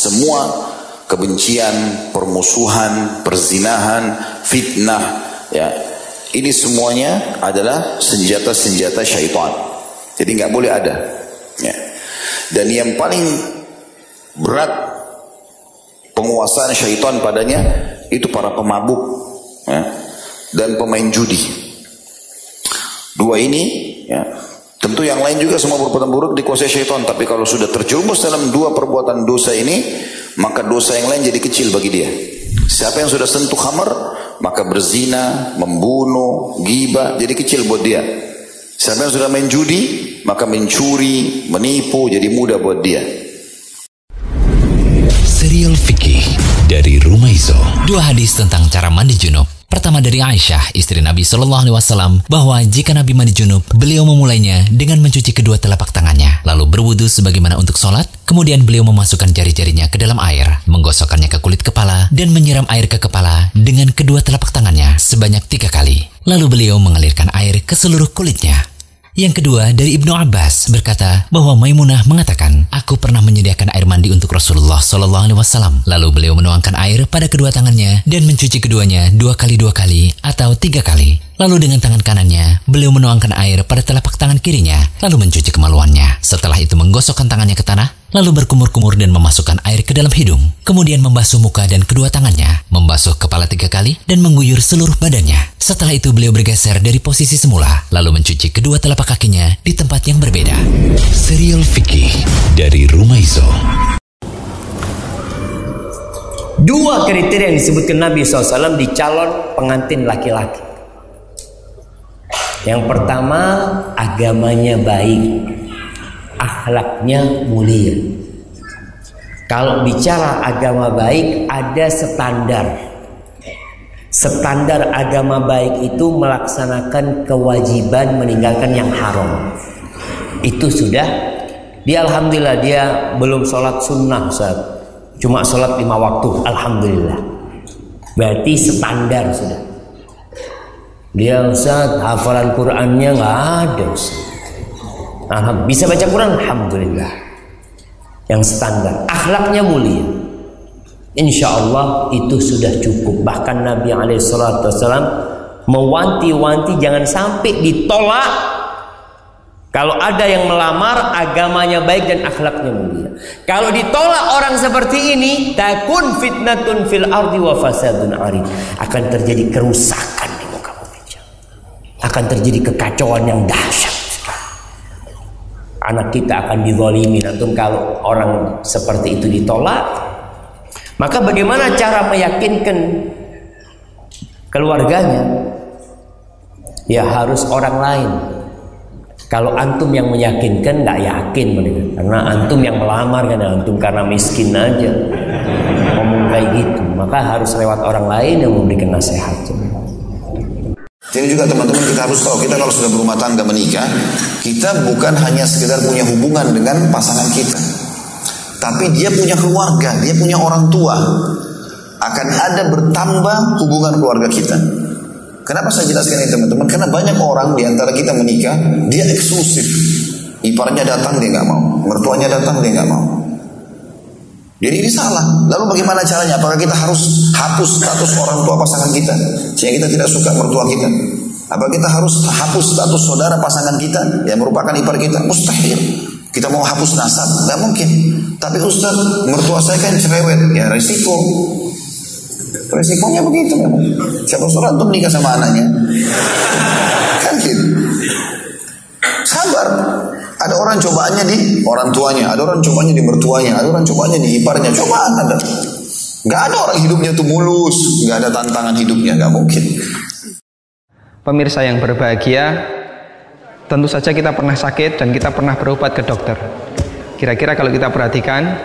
semua kebencian, permusuhan, perzinahan, fitnah, ya. Ini semuanya adalah senjata-senjata syaitan. Jadi nggak boleh ada. Ya. Dan yang paling berat penguasaan syaitan padanya itu para pemabuk ya, dan pemain judi. Dua ini ya, Tentu yang lain juga semua perbuatan buruk dikuasai syaitan. Tapi kalau sudah terjerumus dalam dua perbuatan dosa ini, maka dosa yang lain jadi kecil bagi dia. Siapa yang sudah sentuh khamar, maka berzina, membunuh, gibah, jadi kecil buat dia. Siapa yang sudah main judi, maka mencuri, menipu, jadi mudah buat dia. Serial Fikih dari Rumaiso. Dua hadis tentang cara mandi junub Pertama dari Aisyah, istri Nabi Shallallahu Alaihi Wasallam, bahwa jika Nabi mandi junub, beliau memulainya dengan mencuci kedua telapak tangannya, lalu berwudu sebagaimana untuk sholat, kemudian beliau memasukkan jari-jarinya ke dalam air, menggosokkannya ke kulit kepala, dan menyiram air ke kepala dengan kedua telapak tangannya sebanyak tiga kali. Lalu beliau mengalirkan air ke seluruh kulitnya. Yang kedua dari Ibnu Abbas berkata bahwa Maimunah mengatakan, aku pernah menyediakan air mandi untuk Rasulullah Shallallahu Alaihi Wasallam. Lalu beliau menuangkan air pada kedua tangannya dan mencuci keduanya dua kali dua kali atau tiga kali. Lalu dengan tangan kanannya, beliau menuangkan air pada telapak tangan kirinya, lalu mencuci kemaluannya. Setelah itu menggosokkan tangannya ke tanah, lalu berkumur-kumur dan memasukkan air ke dalam hidung. Kemudian membasuh muka dan kedua tangannya, membasuh kepala tiga kali, dan mengguyur seluruh badannya. Setelah itu beliau bergeser dari posisi semula, lalu mencuci kedua telapak kakinya di tempat yang berbeda. Serial Fikih dari Rumaiso. Dua kriteria yang disebutkan Nabi SAW di calon pengantin laki-laki. Yang pertama agamanya baik, akhlaknya mulia. Kalau bicara agama baik ada standar. Standar agama baik itu melaksanakan kewajiban meninggalkan yang haram. Itu sudah dia alhamdulillah dia belum sholat sunnah saat cuma sholat lima waktu alhamdulillah berarti standar sudah dia Ustaz hafalan Qurannya nggak ada Ustaz. Bisa baca Quran? Alhamdulillah. Yang standar. Akhlaknya mulia. Insya Allah itu sudah cukup. Bahkan Nabi Alaihissalam mewanti-wanti jangan sampai ditolak. Kalau ada yang melamar agamanya baik dan akhlaknya mulia. Kalau ditolak orang seperti ini, takun fitnatun fil ardi wa fasadun arid. Akan terjadi kerusakan akan terjadi kekacauan yang dahsyat. Anak kita akan dizalimi antum kalau orang seperti itu ditolak. Maka bagaimana cara meyakinkan keluarganya? Ya harus orang lain. Kalau antum yang meyakinkan nggak yakin mereka. Karena antum yang melamar kan antum karena miskin aja. Ngomong kayak gitu. Maka harus lewat orang lain yang memberikan nasihat jadi juga teman-teman kita harus tahu kita kalau sudah berumah tangga menikah, kita bukan hanya sekedar punya hubungan dengan pasangan kita. Tapi dia punya keluarga, dia punya orang tua. Akan ada bertambah hubungan keluarga kita. Kenapa saya jelaskan ini teman-teman? Karena banyak orang di antara kita menikah, dia eksklusif. Iparnya datang dia nggak mau, mertuanya datang dia nggak mau. Jadi ini salah. Lalu bagaimana caranya? Apakah kita harus hapus status orang tua pasangan kita sehingga kita tidak suka mertua kita? Apa kita harus hapus status saudara pasangan kita yang merupakan ipar kita? Mustahil. Kita mau hapus nasab, tidak mungkin. Tapi Ustaz, mertua saya kan cerewet, ya risiko. Risikonya begitu memang. Siapa surat untuk menikah sama anaknya? Kan gitu. Sabar. Ada orang cobaannya di orang tuanya, ada orang cobaannya di mertuanya, ada orang cobaannya di iparnya. Cobaan ada. Gak ada orang hidupnya tuh mulus, gak ada tantangan hidupnya, gak mungkin. Pemirsa yang berbahagia, tentu saja kita pernah sakit dan kita pernah berobat ke dokter. Kira-kira kalau kita perhatikan,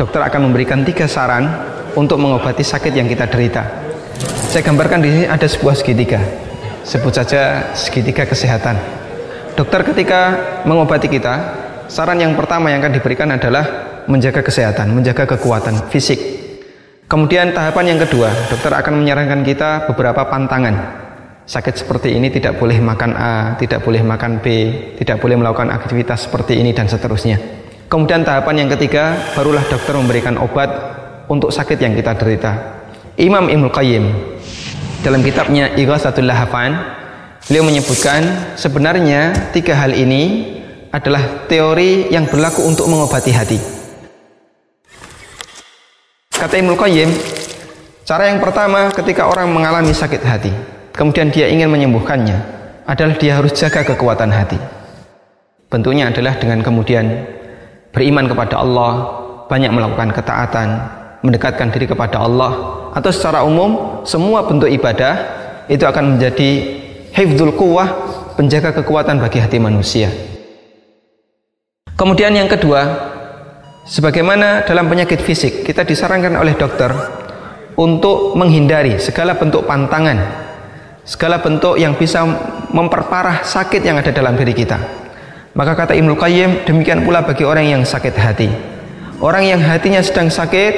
dokter akan memberikan tiga saran untuk mengobati sakit yang kita derita. Saya gambarkan di sini ada sebuah segitiga. Sebut saja segitiga kesehatan. Dokter ketika mengobati kita, saran yang pertama yang akan diberikan adalah menjaga kesehatan, menjaga kekuatan fisik. Kemudian tahapan yang kedua, dokter akan menyarankan kita beberapa pantangan. Sakit seperti ini tidak boleh makan A, tidak boleh makan B, tidak boleh melakukan aktivitas seperti ini dan seterusnya. Kemudian tahapan yang ketiga, barulah dokter memberikan obat untuk sakit yang kita derita. Imam Ibnu Qayyim dalam kitabnya Ighatsatul Lahafan, beliau menyebutkan sebenarnya tiga hal ini adalah teori yang berlaku untuk mengobati hati. Kata Ibnu Qayyim, cara yang pertama ketika orang mengalami sakit hati, kemudian dia ingin menyembuhkannya, adalah dia harus jaga kekuatan hati. Bentuknya adalah dengan kemudian beriman kepada Allah, banyak melakukan ketaatan, mendekatkan diri kepada Allah, atau secara umum semua bentuk ibadah itu akan menjadi hifdzul quwah, penjaga kekuatan bagi hati manusia. Kemudian yang kedua, Sebagaimana dalam penyakit fisik, kita disarankan oleh dokter untuk menghindari segala bentuk pantangan, segala bentuk yang bisa memperparah sakit yang ada dalam diri kita. Maka kata Ibnu Qayyim, demikian pula bagi orang yang sakit hati. Orang yang hatinya sedang sakit,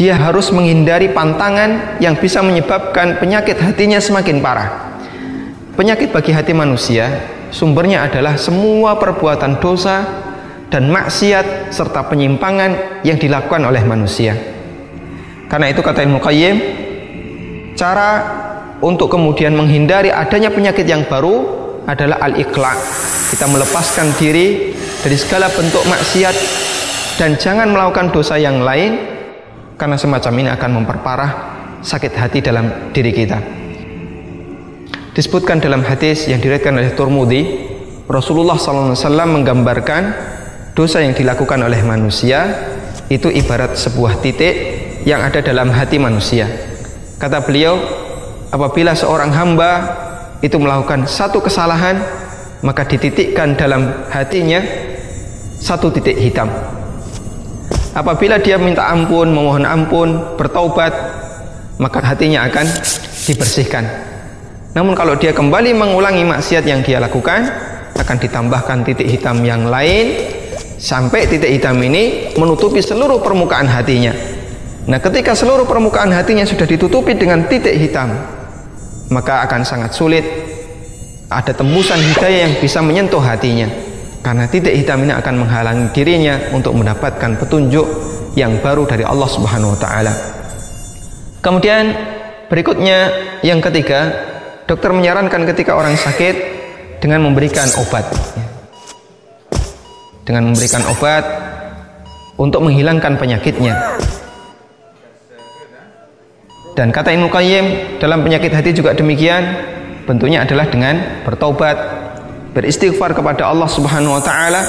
dia harus menghindari pantangan yang bisa menyebabkan penyakit hatinya semakin parah. Penyakit bagi hati manusia sumbernya adalah semua perbuatan dosa dan maksiat serta penyimpangan yang dilakukan oleh manusia. Karena itu kata Ibnu Qayyim, cara untuk kemudian menghindari adanya penyakit yang baru adalah al-iqla. Kita melepaskan diri dari segala bentuk maksiat dan jangan melakukan dosa yang lain karena semacam ini akan memperparah sakit hati dalam diri kita. Disebutkan dalam hadis yang diriwayatkan oleh Turmudi, Rasulullah SAW menggambarkan dosa yang dilakukan oleh manusia itu ibarat sebuah titik yang ada dalam hati manusia. Kata beliau, apabila seorang hamba itu melakukan satu kesalahan, maka dititikkan dalam hatinya satu titik hitam. Apabila dia minta ampun, memohon ampun, bertaubat, maka hatinya akan dibersihkan. Namun kalau dia kembali mengulangi maksiat yang dia lakukan, akan ditambahkan titik hitam yang lain sampai titik hitam ini menutupi seluruh permukaan hatinya. Nah, ketika seluruh permukaan hatinya sudah ditutupi dengan titik hitam, maka akan sangat sulit ada tembusan hidayah yang bisa menyentuh hatinya. Karena titik hitam ini akan menghalangi dirinya untuk mendapatkan petunjuk yang baru dari Allah Subhanahu wa taala. Kemudian berikutnya yang ketiga, dokter menyarankan ketika orang sakit dengan memberikan obat dengan memberikan obat untuk menghilangkan penyakitnya. Dan kata Ibnu Qayyim dalam penyakit hati juga demikian, bentuknya adalah dengan bertobat, beristighfar kepada Allah Subhanahu wa taala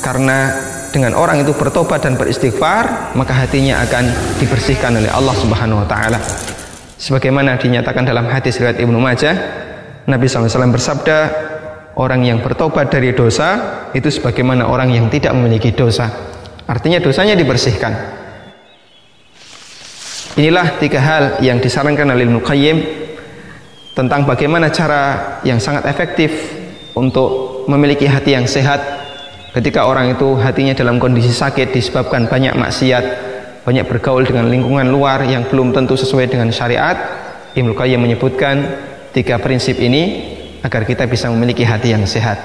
karena dengan orang itu bertobat dan beristighfar, maka hatinya akan dibersihkan oleh Allah Subhanahu wa taala. Sebagaimana dinyatakan dalam hadis riwayat Ibnu Majah, Nabi SAW bersabda, orang yang bertobat dari dosa itu sebagaimana orang yang tidak memiliki dosa. Artinya dosanya dibersihkan. Inilah tiga hal yang disarankan oleh Ibnu Qayyim tentang bagaimana cara yang sangat efektif untuk memiliki hati yang sehat ketika orang itu hatinya dalam kondisi sakit disebabkan banyak maksiat, banyak bergaul dengan lingkungan luar yang belum tentu sesuai dengan syariat. Ibnu Qayyim menyebutkan tiga prinsip ini agar kita bisa memiliki hati yang sehat.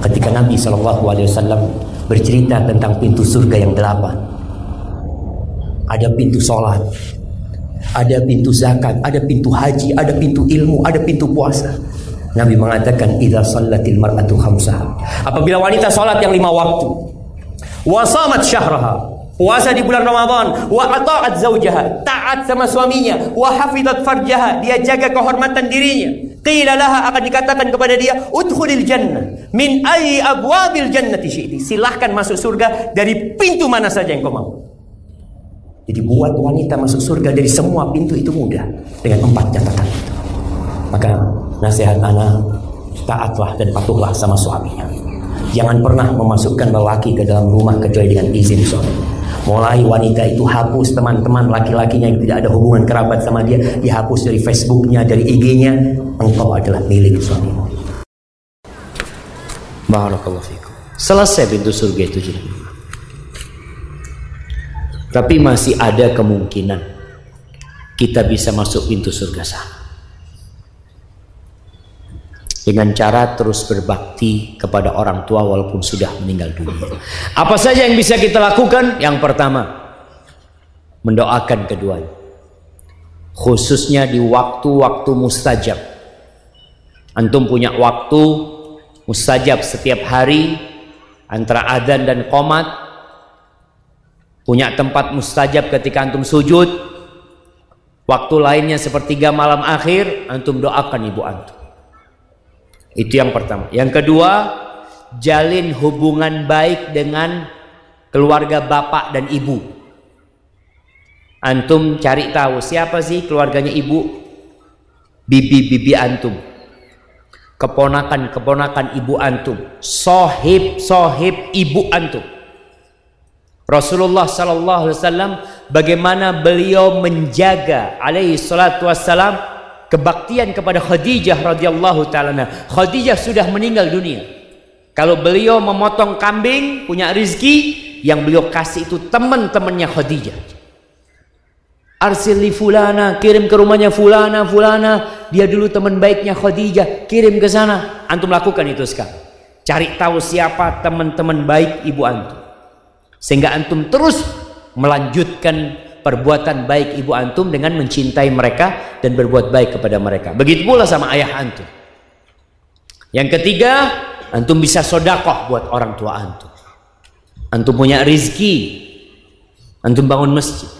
Ketika Nabi Shallallahu Alaihi Wasallam bercerita tentang pintu surga yang delapan, ada pintu sholat, ada pintu zakat, ada pintu haji, ada pintu ilmu, ada pintu puasa. Nabi mengatakan idza mar'atu. Apabila wanita salat yang lima waktu, wa samat syahraha, puasa di bulan Ramadan, wa ata'at zaujaha, taat sama suaminya, wa hafizat farjaha, dia jaga kehormatan dirinya, Qila laha akan dikatakan kepada dia, "Udkhulil jannah min ayyi abwabil jannati syi'ti." Silahkan masuk surga dari pintu mana saja yang kau mau. Jadi buat wanita masuk surga dari semua pintu itu mudah dengan empat catatan itu. Maka nasihat anak taatlah dan patuhlah sama suaminya. Jangan pernah memasukkan lelaki ke dalam rumah kecuali dengan izin suami. Mulai wanita itu hapus teman-teman laki-lakinya yang tidak ada hubungan kerabat sama dia, dihapus dari Facebooknya, dari IG-nya. Engkau adalah milik suamimu. Barakallahu fikum. Selesai pintu surga itu jadi. Tapi masih ada kemungkinan kita bisa masuk pintu surga sana. Dengan cara terus berbakti kepada orang tua walaupun sudah meninggal dunia. Apa saja yang bisa kita lakukan? Yang pertama, mendoakan keduanya. Khususnya di waktu-waktu mustajab. Antum punya waktu mustajab setiap hari antara adzan dan qomat. Punya tempat mustajab ketika antum sujud. Waktu lainnya sepertiga malam akhir, antum doakan ibu antum. Itu yang pertama. Yang kedua, jalin hubungan baik dengan keluarga bapak dan ibu. Antum cari tahu siapa sih keluarganya ibu? Bibi-bibi antum. Keponakan-keponakan ibu antum. Sohib-sohib ibu antum. Rasulullah sallallahu alaihi wasallam bagaimana beliau menjaga alaihi salatu wassalam kebaktian kepada Khadijah radhiyallahu taala. Khadijah sudah meninggal dunia. Kalau beliau memotong kambing punya rizki yang beliau kasih itu teman-temannya Khadijah. Arsil li fulana, kirim ke rumahnya fulana, fulana. Dia dulu teman baiknya Khadijah, kirim ke sana. Antum lakukan itu sekarang. Cari tahu siapa teman-teman baik ibu antum. Sehingga antum terus melanjutkan perbuatan baik ibu antum dengan mencintai mereka dan berbuat baik kepada mereka. Begitu pula sama ayah antum. Yang ketiga, antum bisa sodakoh buat orang tua antum. Antum punya rizki, antum bangun masjid.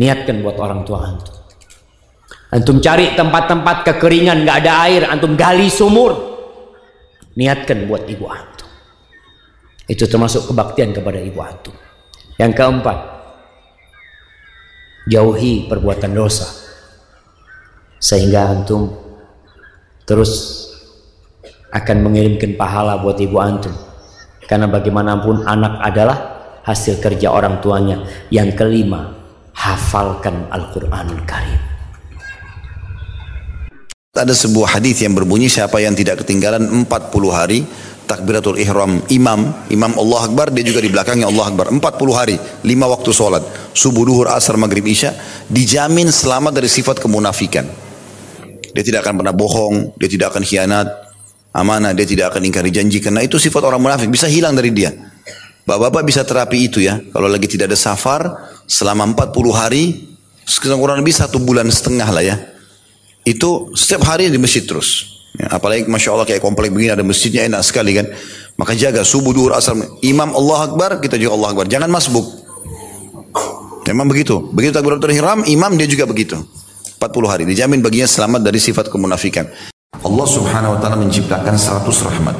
Niatkan buat orang tua antum. Antum cari tempat-tempat kekeringan, nggak ada air, antum gali sumur. Niatkan buat ibu antum. Itu termasuk kebaktian kepada ibu antum. Yang keempat, jauhi perbuatan dosa. Sehingga antum terus akan mengirimkan pahala buat ibu antum. Karena bagaimanapun anak adalah hasil kerja orang tuanya. Yang kelima hafalkan Al-Quranul Karim. Ada sebuah hadis yang berbunyi siapa yang tidak ketinggalan 40 hari takbiratul ihram imam imam Allah Akbar dia juga di belakangnya Allah Akbar. 40 hari lima waktu sholat. Subuh duhur asar maghrib isya dijamin selamat dari sifat kemunafikan. Dia tidak akan pernah bohong dia tidak akan khianat amanah dia tidak akan ingkari janji. Karena itu sifat orang munafik bisa hilang dari dia. Bapak-bapak bisa terapi itu ya. Kalau lagi tidak ada safar selama 40 hari kurang lebih satu bulan setengah lah ya. Itu setiap hari di masjid terus Ya, apalagi Masya Allah kayak komplek begini ada masjidnya enak sekali kan. Maka jaga subuh duhur asar. Imam Allah Akbar, kita juga Allah Akbar. Jangan masbuk. Memang begitu. Begitu takbiratul ihram, imam dia juga begitu. 40 hari. Dijamin baginya selamat dari sifat kemunafikan. Allah subhanahu wa ta'ala menciptakan 100 rahmat.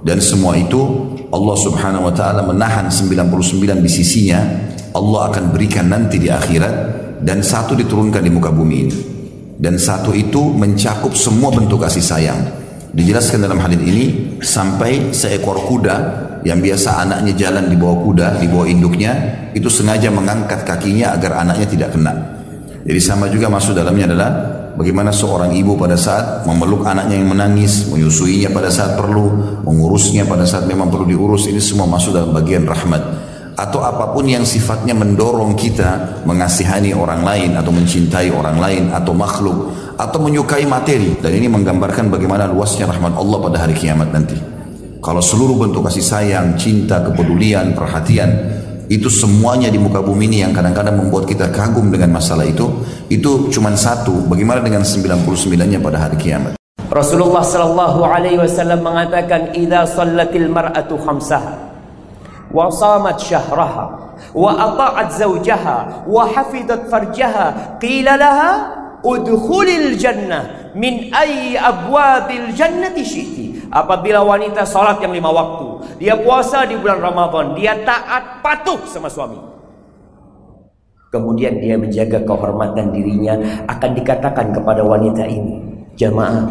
Dan semua itu Allah subhanahu wa ta'ala menahan 99 di sisinya. Allah akan berikan nanti di akhirat. Dan satu diturunkan di muka bumi ini dan satu itu mencakup semua bentuk kasih sayang. Dijelaskan dalam hadis ini sampai seekor kuda yang biasa anaknya jalan di bawah kuda, di bawah induknya, itu sengaja mengangkat kakinya agar anaknya tidak kena. Jadi sama juga masuk dalamnya adalah bagaimana seorang ibu pada saat memeluk anaknya yang menangis, menyusuinya pada saat perlu, mengurusnya pada saat memang perlu diurus, ini semua masuk dalam bagian rahmat atau apa pun yang sifatnya mendorong kita mengasihani orang lain atau mencintai orang lain atau makhluk atau menyukai materi. Dan ini menggambarkan bagaimana luasnya rahmat Allah pada hari kiamat nanti. Kalau seluruh bentuk kasih sayang, cinta, kepedulian, perhatian itu semuanya di muka bumi ini yang kadang-kadang membuat kita kagum dengan masalah itu itu cuma satu. Bagaimana dengan 99-nya pada hari kiamat? Rasulullah sallallahu alaihi wasallam mengatakan idza sallatil mar'atu khamsaha وصامت شهرها وأطاعت زوجها وحفظت فرجها قيل لها ادخل الجنة من أي أبواب الجنة شئت apabila wanita salat yang lima waktu dia puasa di bulan Ramadan dia taat patuh sama suami kemudian dia menjaga kehormatan dirinya akan dikatakan kepada wanita ini jamaah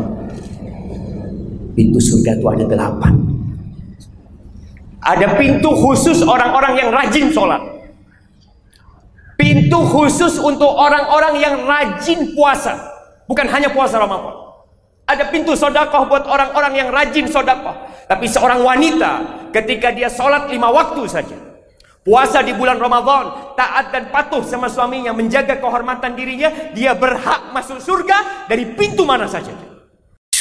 pintu surga itu ada delapan ada pintu khusus orang-orang yang rajin sholat. Pintu khusus untuk orang-orang yang rajin puasa. Bukan hanya puasa Ramadan. Ada pintu sodakoh buat orang-orang yang rajin sodakoh. Tapi seorang wanita ketika dia sholat lima waktu saja. Puasa di bulan Ramadan, taat dan patuh sama suaminya, menjaga kehormatan dirinya, dia berhak masuk surga dari pintu mana saja.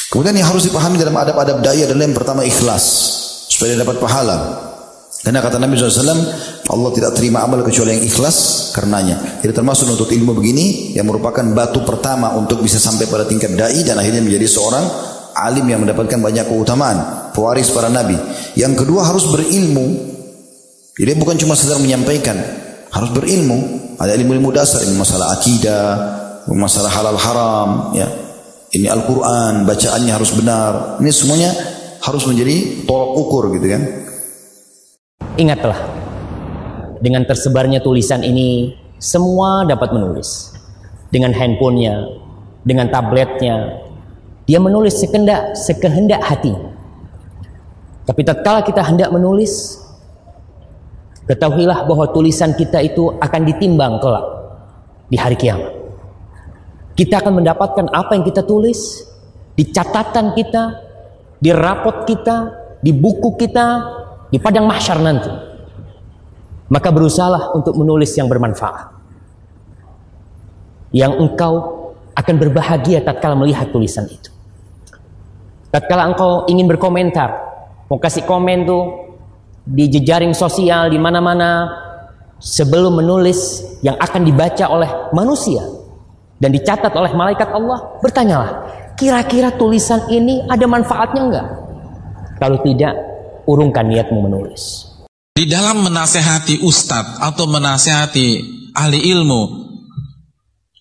Kemudian yang harus dipahami dalam adab-adab dai adalah yang pertama ikhlas supaya dia dapat pahala. Karena kata Nabi SAW, Allah tidak terima amal kecuali yang ikhlas karenanya. Jadi termasuk untuk ilmu begini yang merupakan batu pertama untuk bisa sampai pada tingkat dai dan akhirnya menjadi seorang alim yang mendapatkan banyak keutamaan, pewaris para nabi. Yang kedua harus berilmu. Jadi bukan cuma sekedar menyampaikan, harus berilmu. Ada ilmu-ilmu dasar, ilmu masalah akidah, masalah halal haram, ya. Ini Al-Quran, bacaannya harus benar. Ini semuanya harus menjadi tolok ukur gitu kan. Ingatlah, dengan tersebarnya tulisan ini, semua dapat menulis. Dengan handphonenya, dengan tabletnya, dia menulis sekendak, sekehendak hati. Tapi tatkala kita hendak menulis, ketahuilah bahwa tulisan kita itu akan ditimbang kelak di hari kiamat. Kita akan mendapatkan apa yang kita tulis di catatan kita, di rapot kita, di buku kita, di padang mahsyar nanti. Maka berusahalah untuk menulis yang bermanfaat. Yang engkau akan berbahagia tatkala melihat tulisan itu. Tatkala engkau ingin berkomentar, mau kasih komen tuh di jejaring sosial di mana-mana sebelum menulis yang akan dibaca oleh manusia, dan dicatat oleh malaikat Allah, bertanyalah, kira-kira tulisan ini ada manfaatnya enggak? Kalau tidak, urungkan niatmu menulis. Di dalam menasehati ustadz atau menasehati ahli ilmu,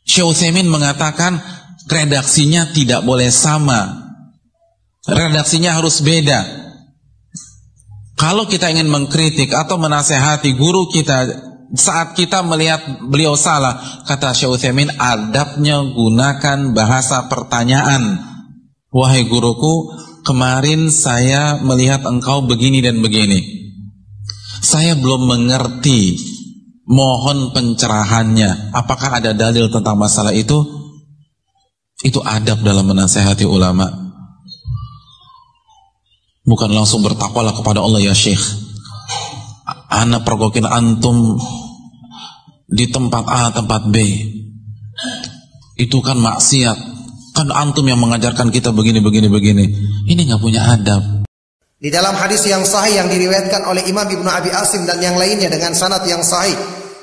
Syekh Utsaimin mengatakan redaksinya tidak boleh sama. Redaksinya harus beda. Kalau kita ingin mengkritik atau menasehati guru kita saat kita melihat beliau salah, kata Syekh Utsaimin, adabnya gunakan bahasa pertanyaan. Wahai guruku, kemarin saya melihat engkau begini dan begini. Saya belum mengerti. Mohon pencerahannya. Apakah ada dalil tentang masalah itu? Itu adab dalam menasehati ulama. Bukan langsung bertakwalah kepada Allah ya Syekh Ana pergokin antum di tempat A, tempat B. Itu kan maksiat. Kan antum yang mengajarkan kita begini, begini, begini. Ini nggak punya adab. Di dalam hadis yang sahih yang diriwayatkan oleh Imam Ibnu Abi Asim dan yang lainnya dengan sanad yang sahih,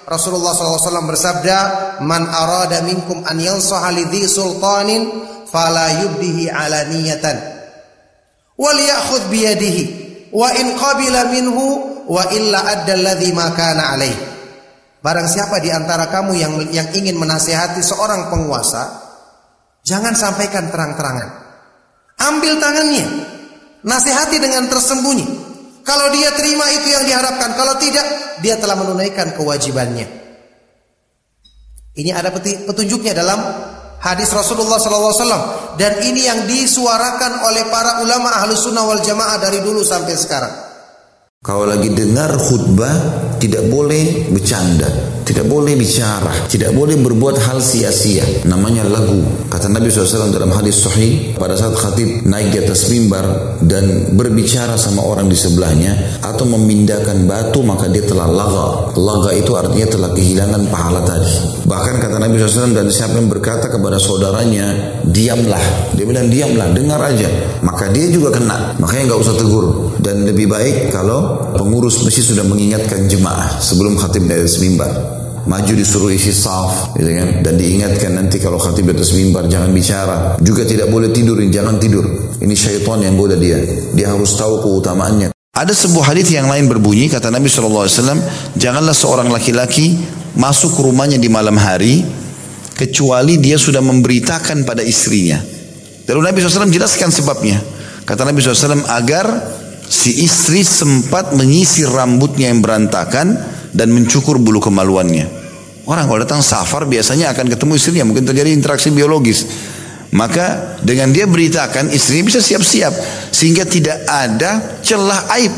Rasulullah SAW bersabda, "Man arada minkum an yansaha lidhi sultanin fala yubdihi alaniyatan wal ya'khudh biyadihi wa in qabila minhu wa illa addalladzi makana alaih. Barang siapa di antara kamu yang yang ingin menasehati seorang penguasa, jangan sampaikan terang-terangan. Ambil tangannya. Nasihati dengan tersembunyi. Kalau dia terima itu yang diharapkan, kalau tidak dia telah menunaikan kewajibannya. Ini ada petunjuknya dalam hadis Rasulullah SAW dan ini yang disuarakan oleh para ulama ahlu sunnah wal jamaah dari dulu sampai sekarang. Kalau lagi dengar khutbah tidak boleh bercanda, tidak boleh bicara, tidak boleh berbuat hal sia-sia. Namanya lagu. Kata Nabi SAW dalam hadis sahih pada saat khatib naik di atas mimbar dan berbicara sama orang di sebelahnya atau memindahkan batu maka dia telah laga. Laga itu artinya telah kehilangan pahala tadi. Bahkan kata Nabi SAW dan siapa yang berkata kepada saudaranya diamlah. Dia bilang diamlah, dengar aja. Maka dia juga kena. Makanya nggak usah tegur. Dan lebih baik kalau pengurus masjid sudah mengingatkan jemaah sebelum khatib dari mimbar maju disuruh isi saf gitu kan? Dan diingatkan nanti kalau khatib atas mimbar jangan bicara. Juga tidak boleh tidur jangan tidur. Ini syaitan yang goda dia. Dia harus tahu keutamaannya. Ada sebuah hadis yang lain berbunyi kata Nabi SAW janganlah seorang laki-laki masuk rumahnya di malam hari kecuali dia sudah memberitakan pada istrinya. Lalu Nabi SAW jelaskan sebabnya. Kata Nabi SAW agar si istri sempat menyisir rambutnya yang berantakan dan mencukur bulu kemaluannya. Orang kalau datang safar biasanya akan ketemu istrinya, mungkin terjadi interaksi biologis. Maka dengan dia beritakan istrinya bisa siap-siap sehingga tidak ada celah aib.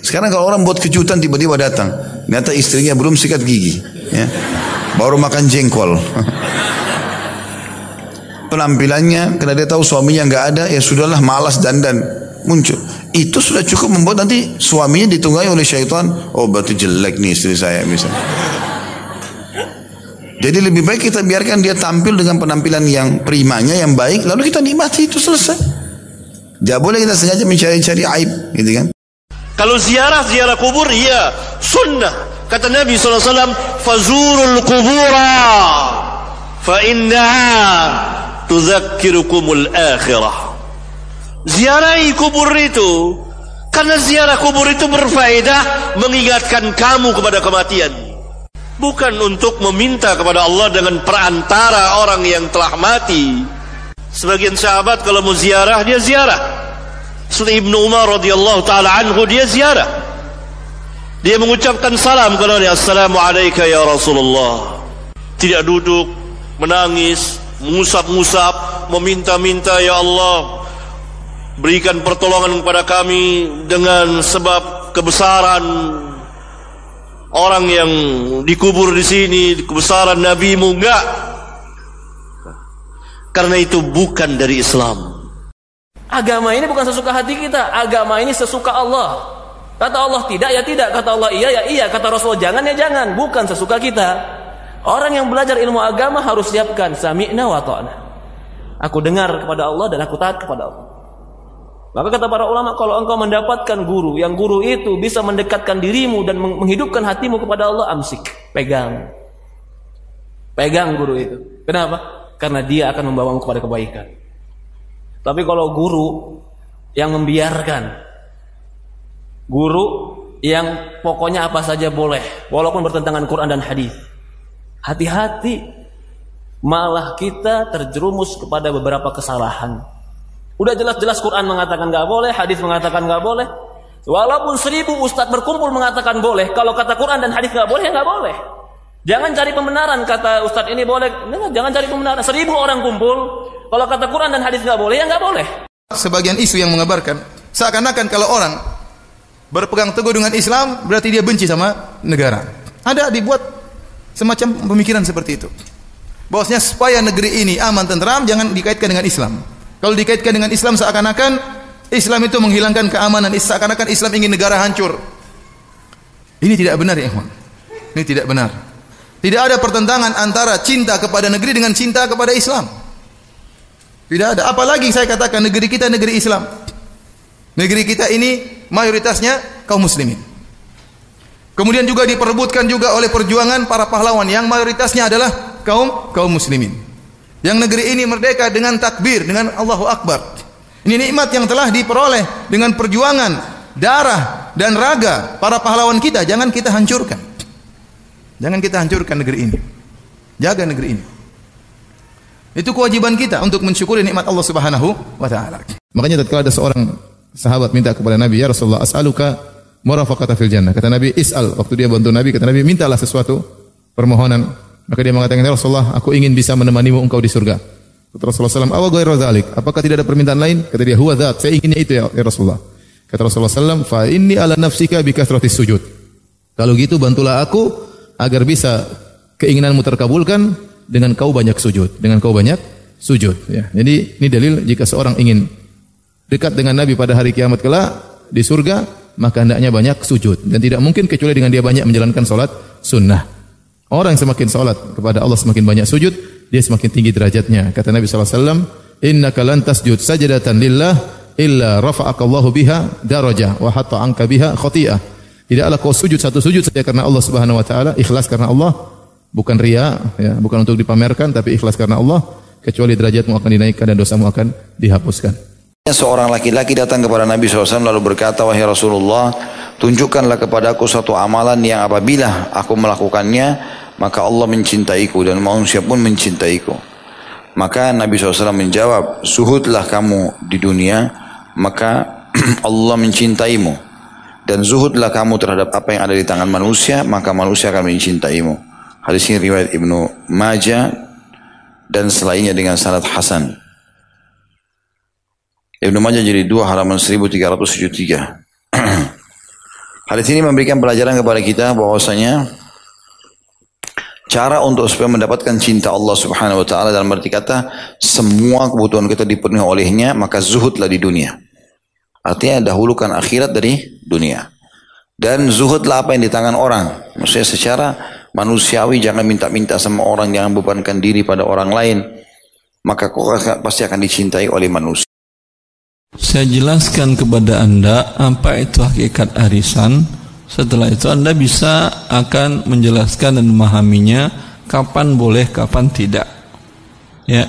Sekarang kalau orang buat kejutan tiba-tiba datang, ternyata istrinya belum sikat gigi, ya. baru makan jengkol. Penampilannya, karena dia tahu suaminya nggak ada, ya sudahlah malas dandan muncul. Itu sudah cukup membuat nanti suaminya ditunggangi oleh syaitan. Oh berarti jelek nih istri saya misalnya. Jadi lebih baik kita biarkan dia tampil dengan penampilan yang primanya, yang baik, lalu kita nikmati itu selesai. Tidak boleh kita sengaja mencari-cari aib, gitu kan? Kalau ziarah ziarah kubur, iya sunnah. Kata Nabi SAW, fazurul kubura, fa innaha tudzakirukumul akhirah. Ziarahi kubur itu, karena ziarah kubur itu berfaedah mengingatkan kamu kepada kematian bukan untuk meminta kepada Allah dengan perantara orang yang telah mati. Sebagian sahabat kalau mau ziarah dia ziarah. Seperti Ibnu Umar radhiyallahu taala anhu dia ziarah. Dia mengucapkan salam kepada dia, Assalamualaikum ya Rasulullah. Tidak duduk, menangis, mengusap-ngusap, meminta-minta ya Allah berikan pertolongan kepada kami dengan sebab kebesaran orang yang dikubur di sini kebesaran nabimu enggak. Karena itu bukan dari Islam. Agama ini bukan sesuka hati kita. Agama ini sesuka Allah. Kata Allah tidak ya tidak. Kata Allah iya ya iya. Kata Rasul jangan ya jangan. Bukan sesuka kita. Orang yang belajar ilmu agama harus siapkan. Sami'na wa ta'na. Aku dengar kepada Allah dan aku taat kepada Allah maka kata para ulama kalau engkau mendapatkan guru yang guru itu bisa mendekatkan dirimu dan menghidupkan hatimu kepada Allah amsik, pegang. Pegang guru itu. Kenapa? Karena dia akan membawamu kepada kebaikan. Tapi kalau guru yang membiarkan guru yang pokoknya apa saja boleh walaupun bertentangan Quran dan hadis. Hati-hati malah kita terjerumus kepada beberapa kesalahan Udah jelas-jelas Quran mengatakan nggak boleh, hadis mengatakan nggak boleh. Walaupun seribu ustadz berkumpul mengatakan boleh, kalau kata Quran dan hadis nggak boleh, nggak boleh. Jangan cari pembenaran kata ustadz ini boleh, jangan cari pembenaran. Seribu orang kumpul, kalau kata Quran dan hadis nggak boleh, ya nggak boleh. Sebagian isu yang mengabarkan seakan-akan kalau orang berpegang teguh dengan Islam berarti dia benci sama negara. Ada dibuat semacam pemikiran seperti itu. Bahwasanya supaya negeri ini aman tentram jangan dikaitkan dengan Islam. Kalau dikaitkan dengan Islam seakan-akan Islam itu menghilangkan keamanan, seakan-akan Islam ingin negara hancur. Ini tidak benar ya, ikhwan. Ini tidak benar. Tidak ada pertentangan antara cinta kepada negeri dengan cinta kepada Islam. Tidak ada. Apalagi saya katakan negeri kita negeri Islam. Negeri kita ini mayoritasnya kaum muslimin. Kemudian juga diperebutkan juga oleh perjuangan para pahlawan yang mayoritasnya adalah kaum kaum muslimin. Yang negeri ini merdeka dengan takbir, dengan Allahu Akbar. Ini nikmat yang telah diperoleh dengan perjuangan darah dan raga para pahlawan kita. Jangan kita hancurkan. Jangan kita hancurkan negeri ini. Jaga negeri ini. Itu kewajiban kita untuk mensyukuri nikmat Allah Subhanahu wa taala. Makanya tatkala ada seorang sahabat minta kepada Nabi, "Ya Rasulullah, as'aluka murafaqata fil jannah." Kata Nabi, "Is'al." Waktu dia bantu Nabi, kata Nabi, "Mintalah sesuatu permohonan maka dia mengatakan, "Ya Rasulullah, aku ingin bisa menemanimu engkau di surga." Kata Rasulullah SAW, "Awa ghairu dzalik?" Apakah tidak ada permintaan lain? Kata dia, "Huwa dzat." Saya inginnya itu ya, ya Rasulullah. Kata Rasulullah SAW, "Fa inni ala nafsika bi kasratis sujud." Kalau gitu bantulah aku agar bisa keinginanmu terkabulkan dengan kau banyak sujud, dengan kau banyak sujud ya. Jadi ini dalil jika seorang ingin dekat dengan Nabi pada hari kiamat kelak di surga, maka hendaknya banyak sujud dan tidak mungkin kecuali dengan dia banyak menjalankan salat sunnah. Orang yang semakin salat kepada Allah semakin banyak sujud, dia semakin tinggi derajatnya. Kata Nabi sallallahu alaihi wasallam, "Innaka lan tasjud sajdatan lillah illa rafa'aka Allah biha darajah wa hatta anka biha khati'ah." Tidaklah kau sujud satu sujud saja karena Allah Subhanahu wa taala, ikhlas karena Allah, bukan ria, ya, bukan untuk dipamerkan tapi ikhlas karena Allah, kecuali derajatmu akan dinaikkan dan dosamu akan dihapuskan. Seorang laki-laki datang kepada Nabi SAW lalu berkata, Wahai Rasulullah, tunjukkanlah kepada aku satu amalan yang apabila aku melakukannya, maka Allah mencintaiku dan manusia pun mencintaiku. Maka Nabi SAW menjawab, zuhudlah kamu di dunia, maka Allah mencintaimu. Dan zuhudlah kamu terhadap apa yang ada di tangan manusia, maka manusia akan mencintaimu. Hadis ini riwayat Ibnu Majah dan selainnya dengan sanad Hasan. Ibnu Majah jadi dua halaman 1373. Hadis ini memberikan pelajaran kepada kita bahwasanya Cara untuk supaya mendapatkan cinta Allah Subhanahu wa taala dalam arti kata semua kebutuhan kita dipenuhi olehnya, maka zuhudlah di dunia. Artinya dahulukan akhirat dari dunia. Dan zuhudlah apa yang di tangan orang. Maksudnya secara manusiawi, jangan minta-minta sama orang, jangan bebankan diri pada orang lain. Maka kau pasti akan dicintai oleh manusia. Saya jelaskan kepada Anda apa itu hakikat arisan. Setelah itu Anda bisa akan menjelaskan dan memahaminya kapan boleh, kapan tidak. Ya.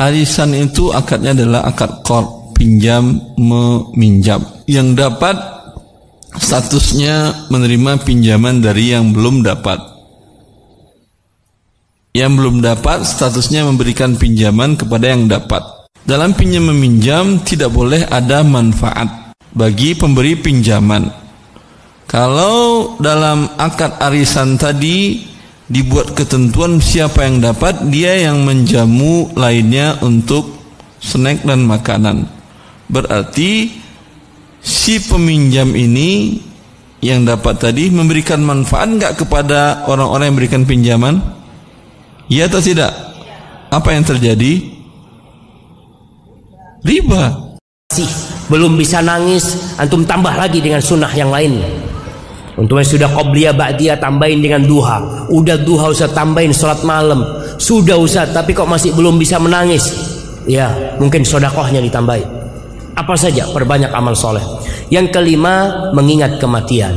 Arisan itu akadnya adalah akad qard, pinjam meminjam. Yang dapat statusnya menerima pinjaman dari yang belum dapat. Yang belum dapat statusnya memberikan pinjaman kepada yang dapat. Dalam pinjam meminjam tidak boleh ada manfaat bagi pemberi pinjaman. Kalau dalam akad arisan tadi dibuat ketentuan siapa yang dapat, dia yang menjamu lainnya untuk snack dan makanan. Berarti si peminjam ini yang dapat tadi memberikan manfaat nggak kepada orang-orang yang memberikan pinjaman? Iya atau tidak? Apa yang terjadi? Riba. Sih, belum bisa nangis, antum tambah lagi dengan sunnah yang lain. Untuk yang sudah qobliyah ba'diyah tambahin dengan duha. Udah duha usah tambahin sholat malam. Sudah usah tapi kok masih belum bisa menangis. Ya, mungkin sodakohnya ditambahin. Apa saja perbanyak amal soleh. Yang kelima, mengingat kematian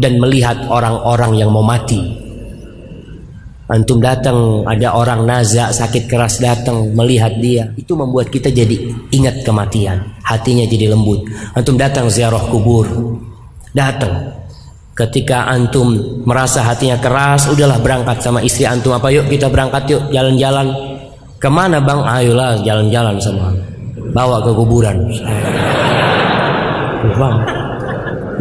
dan melihat orang-orang yang mau mati Antum datang, ada orang nazak sakit keras datang melihat dia, itu membuat kita jadi ingat kematian, hatinya jadi lembut. Antum datang ziarah kubur, datang. Ketika antum merasa hatinya keras, udahlah berangkat sama istri antum apa yuk kita berangkat yuk jalan-jalan. Ke mana bang? Ayolah jalan-jalan sama. Bawa ke kuburan. Bang,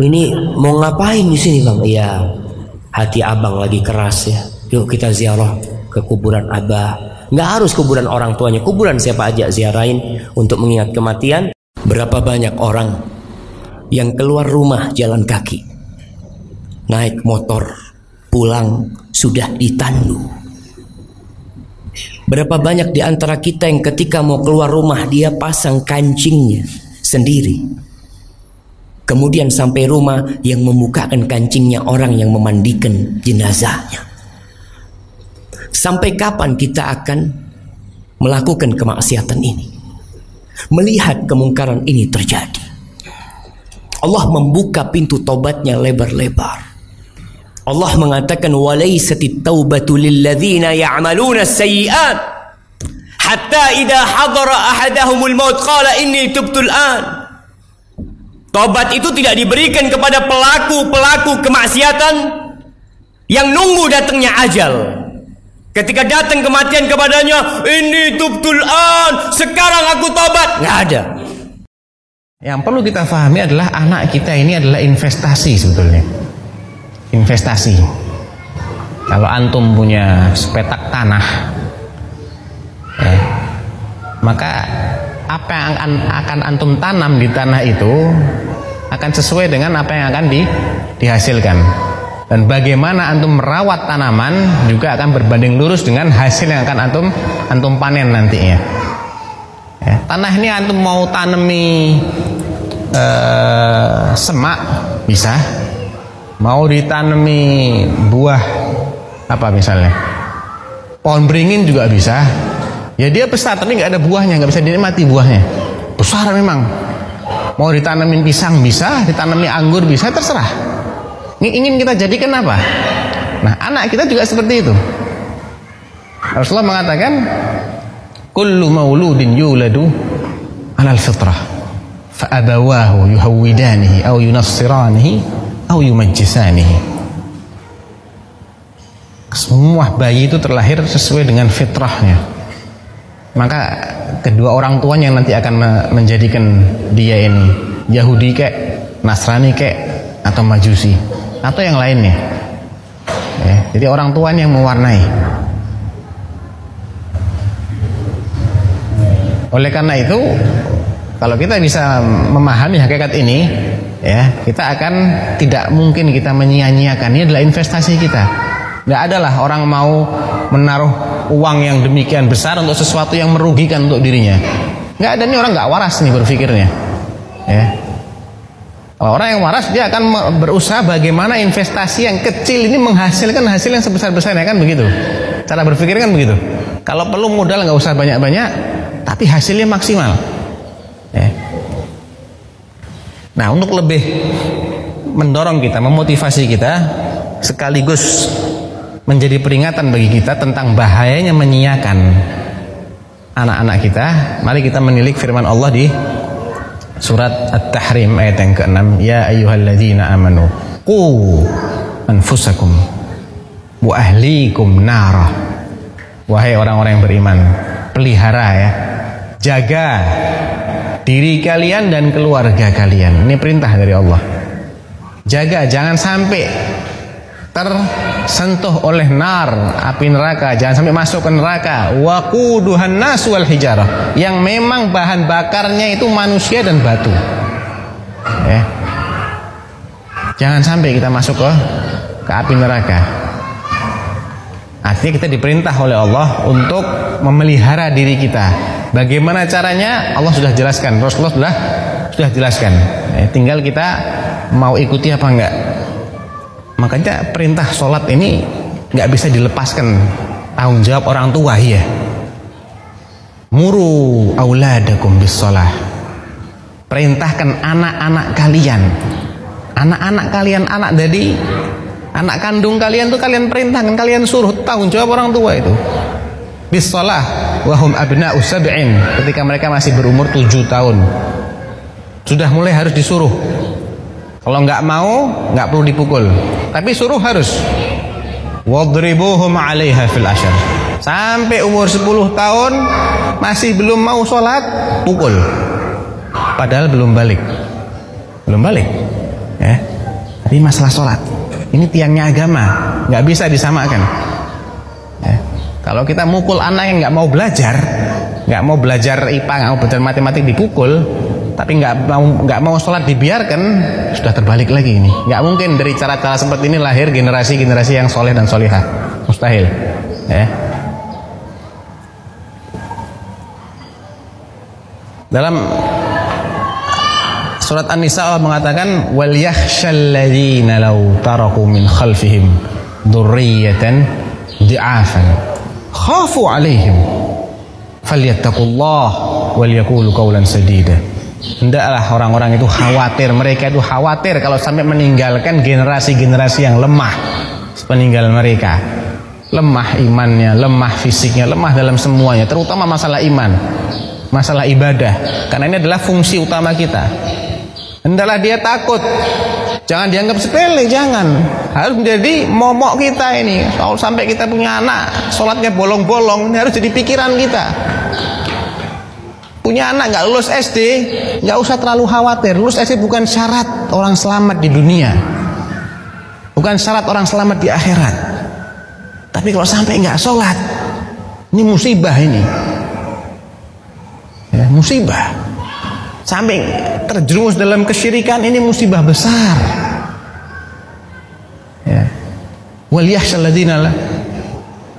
ini mau ngapain di sini bang? Iya, hati abang lagi keras ya Yuk kita ziarah ke kuburan abah. Nggak harus kuburan orang tuanya, kuburan siapa aja ziarahin untuk mengingat kematian. Berapa banyak orang yang keluar rumah jalan kaki, naik motor, pulang sudah ditandu. Berapa banyak di antara kita yang ketika mau keluar rumah dia pasang kancingnya sendiri. Kemudian sampai rumah yang membukakan kancingnya orang yang memandikan jenazahnya. Sampai kapan kita akan melakukan kemaksiatan ini? Melihat kemungkaran ini terjadi. Allah membuka pintu tobatnya lebar-lebar. Allah mengatakan walaysati taubatu lilladzina ya'maluna sayyi'at hatta idza hadara ahadahumul maut qala inni tubtul an. Tobat itu tidak diberikan kepada pelaku-pelaku kemaksiatan yang nunggu datangnya ajal. Ketika datang kematian kepadanya, ini tubtul an, sekarang aku tobat. Nggak ada. Yang perlu kita pahami adalah anak kita ini adalah investasi sebetulnya. Investasi. Kalau antum punya sepetak tanah, ya, maka apa yang akan, akan antum tanam di tanah itu akan sesuai dengan apa yang akan di, dihasilkan dan bagaimana antum merawat tanaman juga akan berbanding lurus dengan hasil yang akan antum antum panen nantinya. Ya, tanah ini antum mau tanami eh, semak bisa, mau ditanami buah apa misalnya, pohon beringin juga bisa. Ya dia besar tapi nggak ada buahnya, nggak bisa dinikmati buahnya. Besar memang. Mau ditanamin pisang bisa, ditanami anggur bisa, terserah ingin kita jadikan apa? Nah, anak kita juga seperti itu. Rasulullah mengatakan, "Kullu mauludin yuladu 'alal fitrah, fa abawahu yuhawwidanihi aw yunassiranihi aw yumajjisanihi." Semua bayi itu terlahir sesuai dengan fitrahnya. Maka kedua orang tuanya yang nanti akan menjadikan dia ini Yahudi kek, Nasrani kek, atau Majusi atau yang lainnya. Ya, jadi orang tua yang mewarnai. Oleh karena itu, kalau kita bisa memahami hakikat ini, ya kita akan tidak mungkin kita menyia-nyiakan. Ini adalah investasi kita. Tidak adalah orang mau menaruh uang yang demikian besar untuk sesuatu yang merugikan untuk dirinya. Nggak ada nih orang nggak waras nih berpikirnya. Ya, Kalau orang yang waras dia akan berusaha bagaimana investasi yang kecil ini menghasilkan hasil yang sebesar-besarnya kan begitu. Cara berpikir kan begitu. Kalau perlu modal nggak usah banyak-banyak, tapi hasilnya maksimal. Ya. Nah, untuk lebih mendorong kita, memotivasi kita, sekaligus menjadi peringatan bagi kita tentang bahayanya menyiakan anak-anak kita, mari kita menilik firman Allah di surat At-Tahrim ayat yang ke-6, ya ayyuhalladzina amanu qu anfusakum wa ahlikum nara. Wahai orang-orang yang beriman, pelihara ya, jaga diri kalian dan keluarga kalian. Ini perintah dari Allah. Jaga jangan sampai tersentuh oleh nar api neraka. Jangan sampai masuk ke neraka. Waquduhan nas wal hijarah. Yang memang bahan bakarnya itu manusia dan batu. Ya. Jangan sampai kita masuk ke ke api neraka. Artinya kita diperintah oleh Allah untuk memelihara diri kita. Bagaimana caranya? Allah sudah jelaskan. Rasulullah sudah sudah jelaskan. Ya, tinggal kita mau ikuti apa enggak Makanya perintah sholat ini nggak bisa dilepaskan tanggung jawab orang tua ya. Muru auladakum bis sholah. Perintahkan anak-anak kalian. Anak-anak kalian anak dari anak kandung kalian tuh kalian perintahkan kalian suruh tanggung jawab orang tua itu. Bis sholah wahum abna ketika mereka masih berumur 7 tahun. Sudah mulai harus disuruh kalau nggak mau, nggak perlu dipukul. Tapi suruh harus. Wadribuhum 'alaiha fil ashar. Sampai umur 10 tahun masih belum mau sholat, pukul. Padahal belum balik. Belum balik. Ya. Tapi masalah sholat. Ini tiangnya agama, nggak bisa disamakan. Ya. Kalau kita mukul anak yang nggak mau belajar, nggak mau belajar IPA, nggak mau belajar matematik dipukul, tapi nggak mau nggak mau sholat dibiarkan sudah terbalik lagi ini. Nggak mungkin dari cara-cara seperti ini lahir generasi-generasi yang soleh dan solihah. Mustahil. Ya. Dalam surat An-Nisa Allah mengatakan wal yakhshal ladzina law taraku min khalfihim dzurriyyatan di'afan khafu alaihim. Falyattaqullah wal yaqulu qawlan sadida Hendaklah orang-orang itu khawatir, mereka itu khawatir kalau sampai meninggalkan generasi-generasi yang lemah sepeninggal mereka. Lemah imannya, lemah fisiknya, lemah dalam semuanya, terutama masalah iman, masalah ibadah. Karena ini adalah fungsi utama kita. Hendaklah dia takut. Jangan dianggap sepele, jangan. Harus menjadi momok kita ini. Kalau sampai kita punya anak, sholatnya bolong-bolong, ini harus jadi pikiran kita punya anak nggak lulus SD nggak usah terlalu khawatir. Lulus SD bukan syarat orang selamat di dunia. Bukan syarat orang selamat di akhirat. Tapi kalau sampai nggak sholat ini musibah ini. Ya, musibah. Sampai terjerumus dalam kesyirikan ini musibah besar. Ya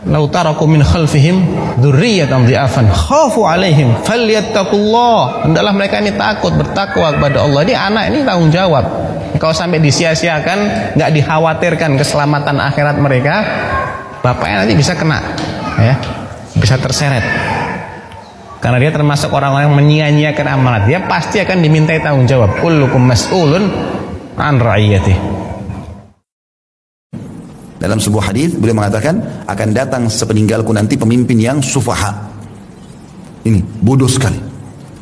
Lau taraku min khalfihim dzurriyyatan dhi'afan khafu alaihim falyattaqullah. Hendaklah mereka ini takut bertakwa kepada Allah. Ini anak ini tanggung jawab. Kalau sampai disia-siakan, nggak dikhawatirkan keselamatan akhirat mereka, bapaknya nanti bisa kena, ya, bisa terseret. Karena dia termasuk orang-orang yang menyia-nyiakan amanat. Dia pasti akan dimintai tanggung jawab. Kullukum mas'ulun an ra'iyatih. Dalam sebuah hadis beliau mengatakan akan datang sepeninggalku nanti pemimpin yang sufaha. Ini bodoh sekali.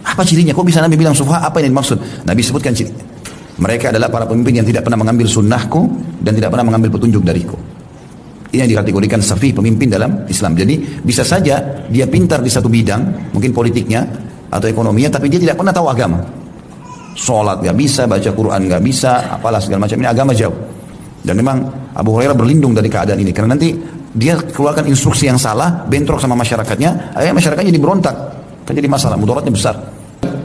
Apa cirinya? Kok bisa Nabi bilang sufaha? Apa yang dimaksud? Nabi sebutkan ciri. Mereka adalah para pemimpin yang tidak pernah mengambil sunnahku dan tidak pernah mengambil petunjuk dariku. Ini yang dikategorikan safi pemimpin dalam Islam. Jadi bisa saja dia pintar di satu bidang, mungkin politiknya atau ekonominya, tapi dia tidak pernah tahu agama. Sholat nggak bisa, baca Quran nggak bisa, apalah segala macam ini agama jauh. Dan memang Abu Hurairah berlindung dari keadaan ini karena nanti dia keluarkan instruksi yang salah, bentrok sama masyarakatnya, akhirnya masyarakatnya jadi berontak, kan jadi masalah, mudaratnya besar.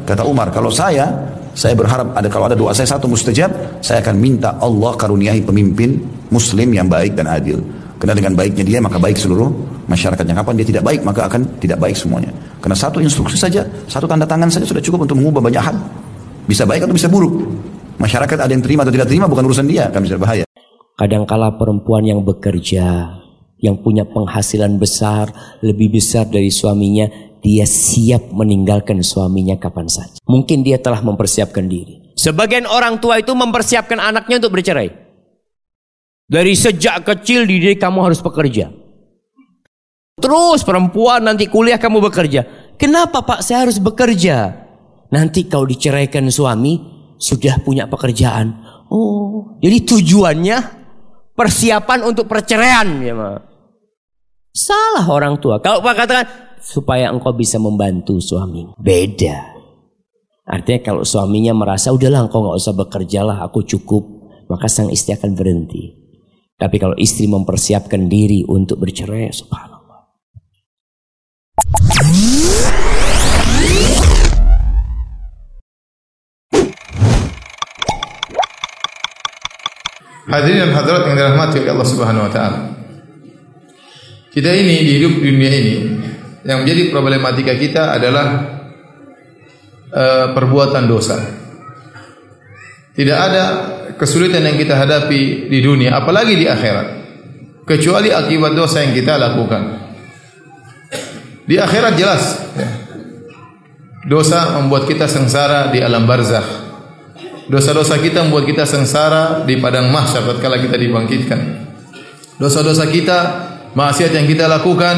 Kata Umar, kalau saya, saya berharap ada kalau ada doa saya satu mustajab, saya akan minta Allah karuniai pemimpin Muslim yang baik dan adil. Karena dengan baiknya dia maka baik seluruh masyarakatnya. Kapan dia tidak baik maka akan tidak baik semuanya. Karena satu instruksi saja, satu tanda tangan saja sudah cukup untuk mengubah banyak hal. Bisa baik atau bisa buruk. Masyarakat ada yang terima atau tidak terima bukan urusan dia, akan bisa bahaya. Kadangkala perempuan yang bekerja, yang punya penghasilan besar, lebih besar dari suaminya, dia siap meninggalkan suaminya kapan saja. Mungkin dia telah mempersiapkan diri. Sebagian orang tua itu mempersiapkan anaknya untuk bercerai. Dari sejak kecil dididik kamu harus bekerja. Terus perempuan nanti kuliah kamu bekerja. Kenapa pak saya harus bekerja? Nanti kau diceraikan suami, sudah punya pekerjaan. Oh, jadi tujuannya persiapan untuk perceraian ya ma. Salah orang tua. Kalau Pak katakan supaya engkau bisa membantu suami. Beda. Artinya kalau suaminya merasa udahlah engkau nggak usah bekerja lah, aku cukup, maka sang istri akan berhenti. Tapi kalau istri mempersiapkan diri untuk bercerai, subhanallah. Hadirin dan hadirat yang dirahmati oleh Allah Subhanahu wa taala. Kita ini di hidup dunia ini yang menjadi problematika kita adalah uh, perbuatan dosa. Tidak ada kesulitan yang kita hadapi di dunia apalagi di akhirat kecuali akibat dosa yang kita lakukan. Di akhirat jelas ya. Dosa membuat kita sengsara di alam barzakh Dosa-dosa kita membuat kita sengsara di padang mahsyar tatkala kita dibangkitkan. Dosa-dosa kita, maksiat yang kita lakukan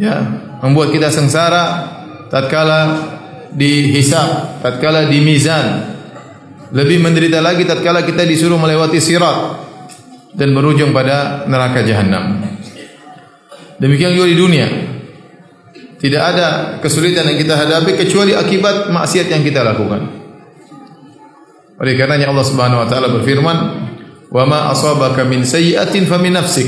ya, membuat kita sengsara tatkala dihisab, tatkala di mizan. Lebih menderita lagi tatkala kita disuruh melewati sirat dan berujung pada neraka jahanam. Demikian juga di dunia. Tidak ada kesulitan yang kita hadapi kecuali akibat maksiat yang kita lakukan. Oleh karenanya Allah Subhanahu wa taala berfirman, "Wa ma asabaka min sayyi'atin famin nafsik."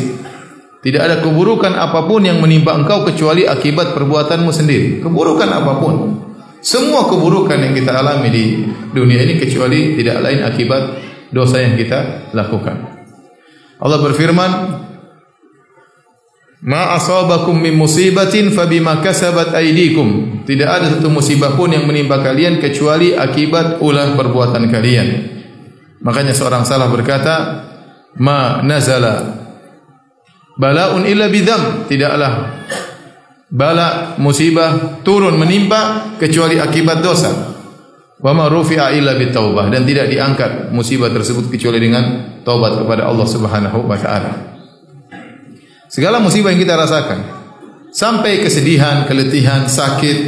Tidak ada keburukan apapun yang menimpa engkau kecuali akibat perbuatanmu sendiri. Keburukan apapun. Semua keburukan yang kita alami di dunia ini kecuali tidak lain akibat dosa yang kita lakukan. Allah berfirman, Ma asabakum min musibatin fabima kasabat aydikum. Tidak ada satu musibah pun yang menimpa kalian kecuali akibat ulah perbuatan kalian. Makanya seorang salah berkata, "Ma nazala balaun illa bidam." Tidaklah bala musibah turun menimpa kecuali akibat dosa. Wa ma rufi'a illa bitaubah dan tidak diangkat musibah tersebut kecuali dengan taubat kepada Allah Subhanahu wa taala. Segala musibah yang kita rasakan. Sampai kesedihan, keletihan, sakit,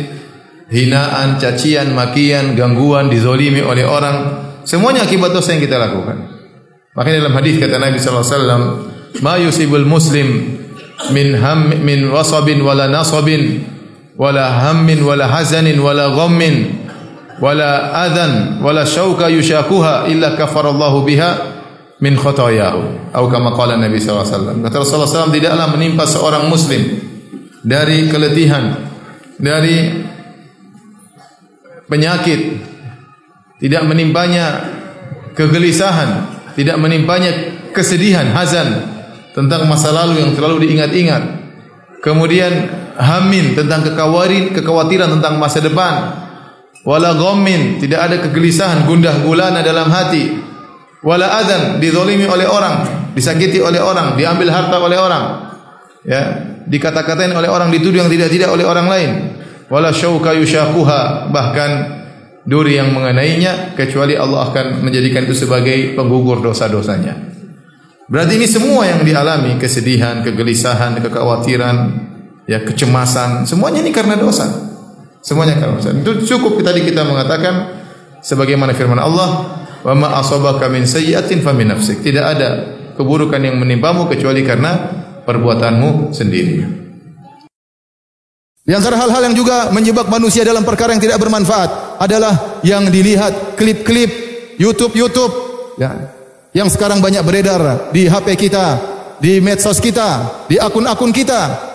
hinaan, cacian, makian, gangguan, dizolimi oleh orang. Semuanya akibat dosa yang kita lakukan. Makanya dalam hadis kata Nabi sallallahu alaihi wasallam, "Ma yusibul muslim min ham min wasabin wala nasabin wala hammin wala hazanin wala ghammin wala adhan wala syauka yushakuha illa kafarallahu biha min khotoyahu atau kama qala Nabi SAW kata Rasulullah SAW tidaklah menimpa seorang muslim dari keletihan dari penyakit tidak menimpanya kegelisahan tidak menimpanya kesedihan hazan tentang masa lalu yang terlalu diingat-ingat. Kemudian hamin tentang kekhawatiran kekhawatiran tentang masa depan. Wala ghammin tidak ada kegelisahan gundah gulana dalam hati wala adan dizalimi oleh orang, disakiti oleh orang, diambil harta oleh orang. Ya, dikata-katain oleh orang, dituduh yang tidak-tidak oleh orang lain. Wala syauka yushaquha, bahkan duri yang mengenainya kecuali Allah akan menjadikan itu sebagai penggugur dosa-dosanya. Berarti ini semua yang dialami, kesedihan, kegelisahan, kekhawatiran, ya kecemasan, semuanya ini karena dosa. Semuanya karena dosa. Itu cukup tadi kita mengatakan sebagaimana firman Allah, Wa ma asabaka min sayyi'atin famin nafsik. Tidak ada keburukan yang menimpamu kecuali karena perbuatanmu sendiri. Di antara hal-hal yang juga menjebak manusia dalam perkara yang tidak bermanfaat adalah yang dilihat klip-klip YouTube-YouTube ya, yang sekarang banyak beredar di HP kita, di medsos kita, di akun-akun kita.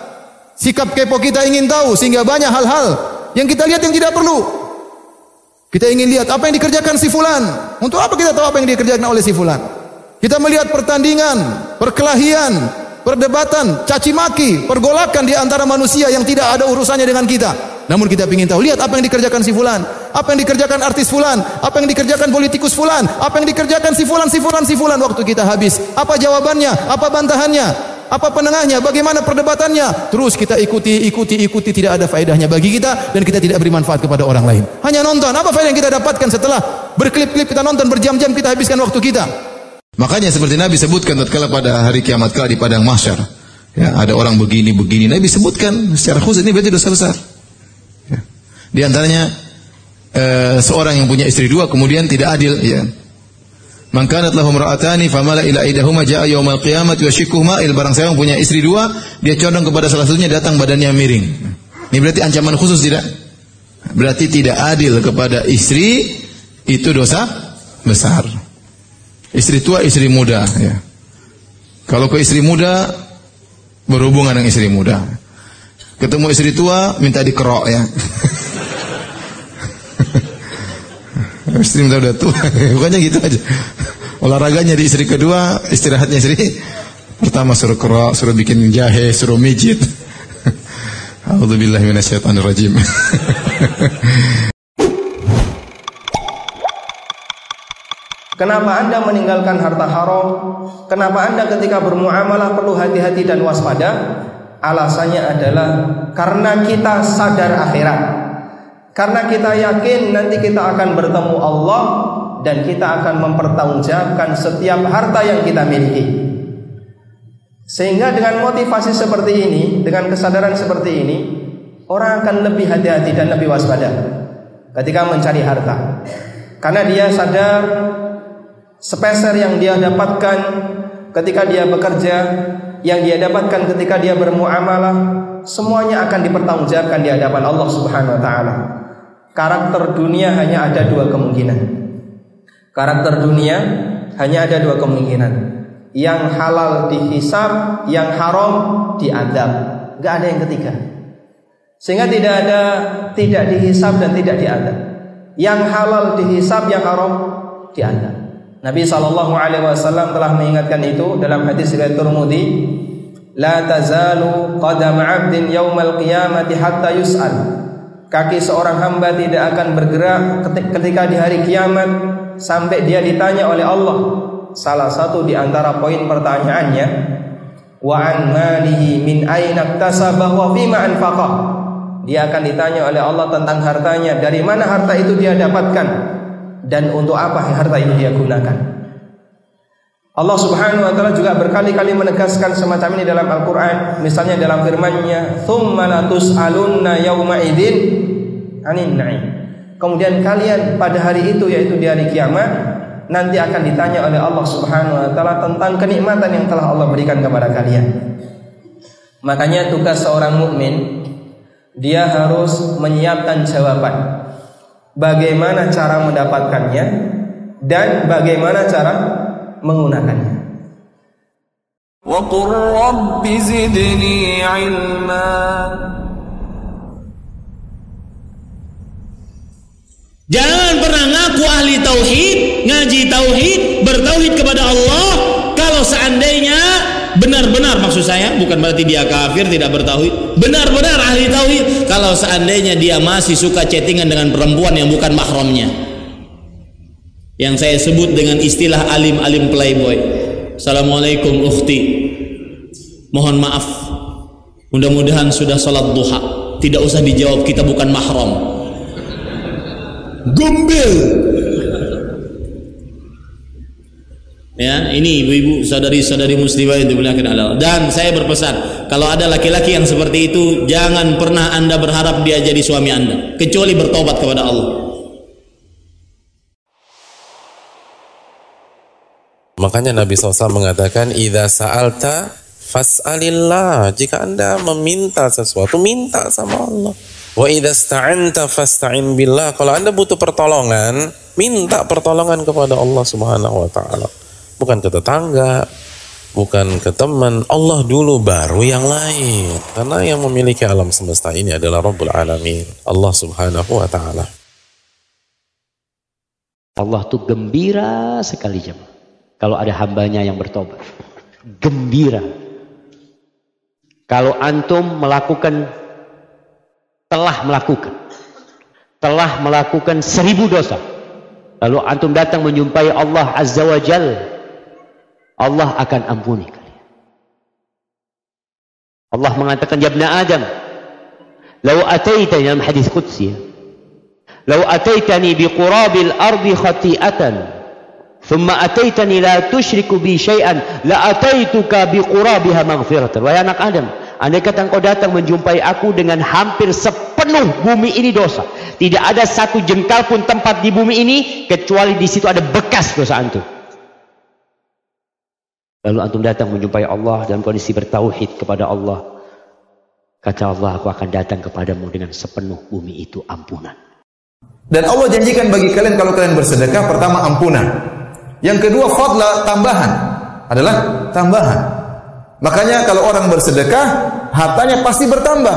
Sikap kepo kita ingin tahu sehingga banyak hal-hal yang kita lihat yang tidak perlu. Kita ingin lihat apa yang dikerjakan si fulan. Untuk apa kita tahu apa yang dikerjakan oleh si fulan? Kita melihat pertandingan, perkelahian, perdebatan, caci maki, pergolakan di antara manusia yang tidak ada urusannya dengan kita. Namun kita ingin tahu, lihat apa yang dikerjakan si fulan, apa yang dikerjakan artis fulan, apa yang dikerjakan politikus fulan, apa yang dikerjakan si fulan, si fulan, si fulan waktu kita habis. Apa jawabannya? Apa bantahannya? Apa penengahnya? Bagaimana perdebatannya? Terus kita ikuti, ikuti, ikuti tidak ada faedahnya bagi kita dan kita tidak beri manfaat kepada orang lain. Hanya nonton. Apa faedah yang kita dapatkan setelah berklip-klip kita nonton berjam-jam kita habiskan waktu kita? Makanya seperti Nabi sebutkan tatkala pada hari kiamat kala di padang mahsyar, ya, ada orang begini begini. Nabi sebutkan secara khusus ini berarti dosa besar. Di antaranya uh, seorang yang punya istri dua kemudian tidak adil ya. Man kanat lahum ra'atani famala ila idahuma jaa yaumal qiyamati wa shikuhuma il barang saya punya istri dua dia condong kepada salah satunya datang badannya miring. Ini berarti ancaman khusus tidak? Berarti tidak adil kepada istri itu dosa besar. Istri tua, istri muda ya. Kalau ke istri muda berhubungan dengan istri muda. Ketemu istri tua minta dikerok ya. istri minta udah tua, bukannya gitu aja. Olahraganya di istri kedua, istirahatnya istri pertama suruh kerok, suruh bikin jahe, suruh mijit. A'udzubillahi minasyaitonirrajim. Kenapa Anda meninggalkan harta haram? Kenapa Anda ketika bermuamalah perlu hati-hati dan waspada? Alasannya adalah karena kita sadar akhirat. Karena kita yakin nanti kita akan bertemu Allah dan kita akan mempertanggungjawabkan setiap harta yang kita miliki. Sehingga dengan motivasi seperti ini, dengan kesadaran seperti ini, orang akan lebih hati-hati dan lebih waspada ketika mencari harta. Karena dia sadar sepeser yang dia dapatkan ketika dia bekerja, yang dia dapatkan ketika dia bermuamalah, semuanya akan dipertanggungjawabkan di hadapan Allah Subhanahu wa taala karakter dunia hanya ada dua kemungkinan. Karakter dunia hanya ada dua kemungkinan. Yang halal dihisab, yang haram diadab. Gak ada yang ketiga. Sehingga tidak ada tidak dihisab dan tidak diadab. Yang halal dihisab, yang haram diadab. Nabi Shallallahu Alaihi Wasallam telah mengingatkan itu dalam hadis riwayat Turmudi, La tazalu qadam abdin yaumal qiyamati hatta yus'al kaki seorang hamba tidak akan bergerak ketika di hari kiamat sampai dia ditanya oleh Allah. Salah satu di antara poin pertanyaannya, wa an malihi min aina iktasabah wa fima anfaqah. Dia akan ditanya oleh Allah tentang hartanya, dari mana harta itu dia dapatkan dan untuk apa harta itu dia gunakan. Allah Subhanahu wa taala juga berkali-kali menegaskan semacam ini dalam Al-Qur'an, misalnya dalam firman-Nya, "Tsumma latus'alunna yauma idzin 'anin na'im." Kemudian kalian pada hari itu yaitu di hari kiamat nanti akan ditanya oleh Allah Subhanahu wa taala tentang kenikmatan yang telah Allah berikan kepada kalian. Makanya tugas seorang mukmin dia harus menyiapkan jawaban bagaimana cara mendapatkannya dan bagaimana cara menggunakannya. Jangan pernah ngaku ahli tauhid, ngaji tauhid, bertauhid kepada Allah kalau seandainya benar-benar maksud saya bukan berarti dia kafir tidak bertauhid, benar-benar ahli tauhid kalau seandainya dia masih suka chattingan dengan perempuan yang bukan mahramnya. Yang saya sebut dengan istilah alim-alim playboy. Assalamualaikum ukhti. Mohon maaf. Mudah-mudahan sudah sholat duha. Tidak usah dijawab kita bukan mahram. Gumbil. Ya, ini ibu-ibu, saudari-saudari muslimah yang dimuliakan Allah. Dan saya berpesan, kalau ada laki-laki yang seperti itu, jangan pernah Anda berharap dia jadi suami Anda, kecuali bertobat kepada Allah. Makanya Nabi SAW mengatakan, "Idza sa'alta fas'alillah." Jika Anda meminta sesuatu, minta sama Allah. Wa idza sta'anta fasta'in billah. Kalau Anda butuh pertolongan, minta pertolongan kepada Allah Subhanahu wa taala. Bukan ke tetangga, bukan ke teman. Allah dulu baru yang lain. Karena yang memiliki alam semesta ini adalah Rabbul Alamin. Allah Subhanahu wa taala. Allah tuh gembira sekali jemaah kalau ada hambanya yang bertobat. Gembira. Kalau antum melakukan telah melakukan telah melakukan seribu dosa lalu antum datang menjumpai Allah Azza wa Jal Allah akan ampuni kalian Allah mengatakan ya Adam lau ataitani dalam hadis qudsi lau ataitani biqurabil ardi khati'atan Thumma ataitani la tusyriku bi syai'an la ataituka bi qurabiha maghfiratan. Wahai anak Adam, andai kata engkau datang menjumpai aku dengan hampir sepenuh bumi ini dosa. Tidak ada satu jengkal pun tempat di bumi ini kecuali di situ ada bekas dosa antum. Lalu antum datang menjumpai Allah dalam kondisi bertauhid kepada Allah. Kata Allah, aku akan datang kepadamu dengan sepenuh bumi itu ampunan. Dan Allah janjikan bagi kalian kalau kalian bersedekah pertama ampunan. Yang kedua fadla tambahan adalah tambahan. Makanya kalau orang bersedekah hartanya pasti bertambah.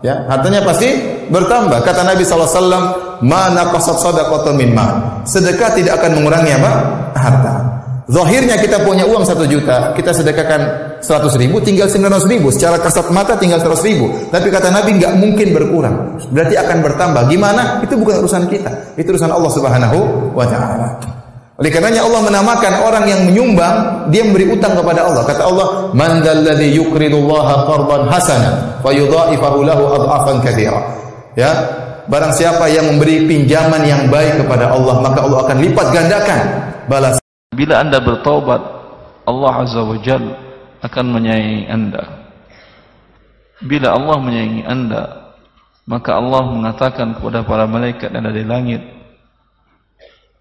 Ya, hartanya pasti bertambah. Kata Nabi SAW, mana qasat sadaqatun min mal. Sedekah tidak akan mengurangi apa? Harta. Zahirnya kita punya uang satu juta, kita sedekahkan seratus ribu, tinggal ratus ribu. Secara kasat mata tinggal seratus ribu. Tapi kata Nabi nggak mungkin berkurang. Berarti akan bertambah. Gimana? Itu bukan urusan kita. Itu urusan Allah Subhanahu wa Ta'ala. Oleh karenanya Allah menamakan orang yang menyumbang, dia memberi utang kepada Allah. Kata Allah, "Man dzalladzi yuqridullaha qardan hasana fayudha'ifahu lahu adhafan katsira." Ya, barang siapa yang memberi pinjaman yang baik kepada Allah, maka Allah akan lipat gandakan balas. Bila Anda bertobat, Allah Azza wa Jal akan menyayangi Anda. Bila Allah menyayangi Anda, maka Allah mengatakan kepada para malaikat yang ada di langit,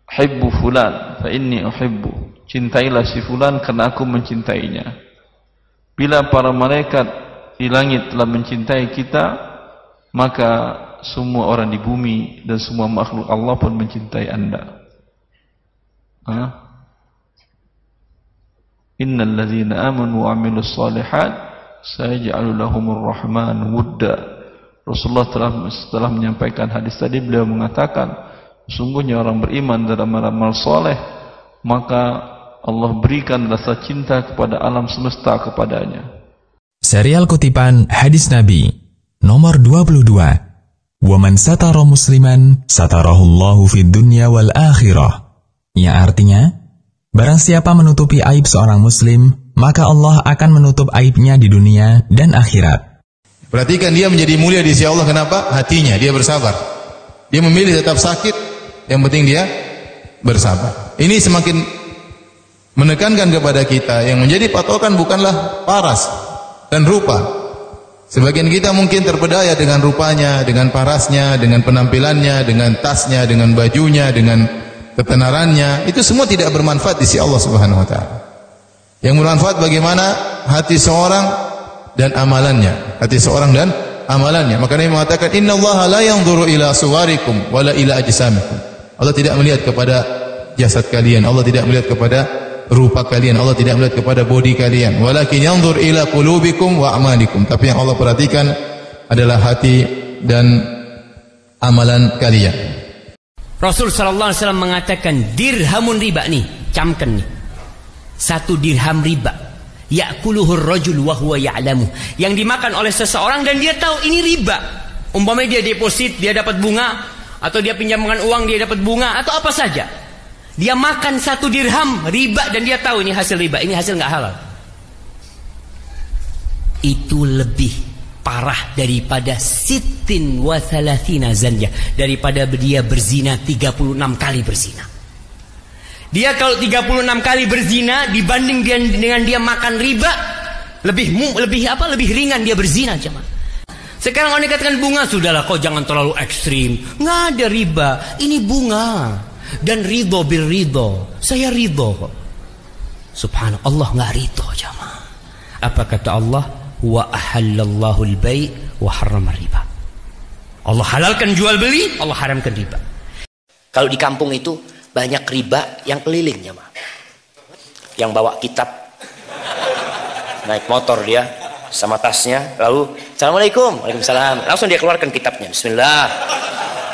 Hibbu fulan fa inni uhibbu. Cintailah si fulan karena aku mencintainya. Bila para malaikat di langit telah mencintai kita, maka semua orang di bumi dan semua makhluk Allah pun mencintai Anda. Ha? Innal ladzina amanu wa 'amilus shalihat sayaj'alu lahumur rahman wudda. Rasulullah telah setelah menyampaikan hadis tadi beliau mengatakan Sungguhnya orang beriman dalam amal soleh Maka Allah berikan rasa cinta kepada alam semesta kepadanya. Serial kutipan Hadis Nabi Nomor 22 Waman satara musliman satarahullahu fid dunya wal akhirah. Yang artinya Barang siapa menutupi aib seorang muslim Maka Allah akan menutup aibnya di dunia dan akhirat. Perhatikan dia menjadi mulia di sisi Allah. Kenapa? Hatinya, dia bersabar. Dia memilih tetap sakit, yang penting dia bersabar. Ini semakin menekankan kepada kita yang menjadi patokan bukanlah paras dan rupa. Sebagian kita mungkin terpedaya dengan rupanya, dengan parasnya, dengan penampilannya, dengan tasnya, dengan bajunya, dengan ketenarannya. Itu semua tidak bermanfaat di sisi Allah Subhanahu wa taala. Yang bermanfaat bagaimana hati seorang dan amalannya. Hati seorang dan amalannya. Maka Nabi mengatakan, "Inna Allah la yanzuru ila suwarikum wala ila ajsamikum." Allah tidak melihat kepada jasad kalian. Allah tidak melihat kepada rupa kalian. Allah tidak melihat kepada bodi kalian. Walakin yanzur ila qulubikum wa amalikum. Tapi yang Allah perhatikan adalah hati dan amalan kalian. Rasul sallallahu alaihi wasallam mengatakan dirhamun riba nih, camkan nih. Satu dirham riba yakuluhur rajul wa huwa ya'lamu yang dimakan oleh seseorang dan dia tahu ini riba umpamanya dia deposit dia dapat bunga atau dia pinjamkan uang dia dapat bunga atau apa saja. Dia makan satu dirham riba dan dia tahu ini hasil riba ini hasil nggak halal. Itu lebih parah daripada sitin wa zanja daripada dia berzina 36 kali berzina. Dia kalau 36 kali berzina dibanding dia dengan dia makan riba lebih lebih apa? Lebih ringan dia berzina cuma. Sekarang orang dikatakan bunga sudahlah kau jangan terlalu ekstrim. Nggak ada riba, ini bunga dan ridho bil ridho. Saya ridho. Subhanallah Allah nggak ridho jamaah. Apa kata Allah? Wa ahallallahu al-bai' wa harrama riba. Allah halalkan jual beli, Allah haramkan riba. Kalau di kampung itu banyak riba yang keliling ya yang bawa kitab naik motor dia sama tasnya. Lalu assalamualaikum. Waalaikumsalam. Langsung dia keluarkan kitabnya. Bismillah.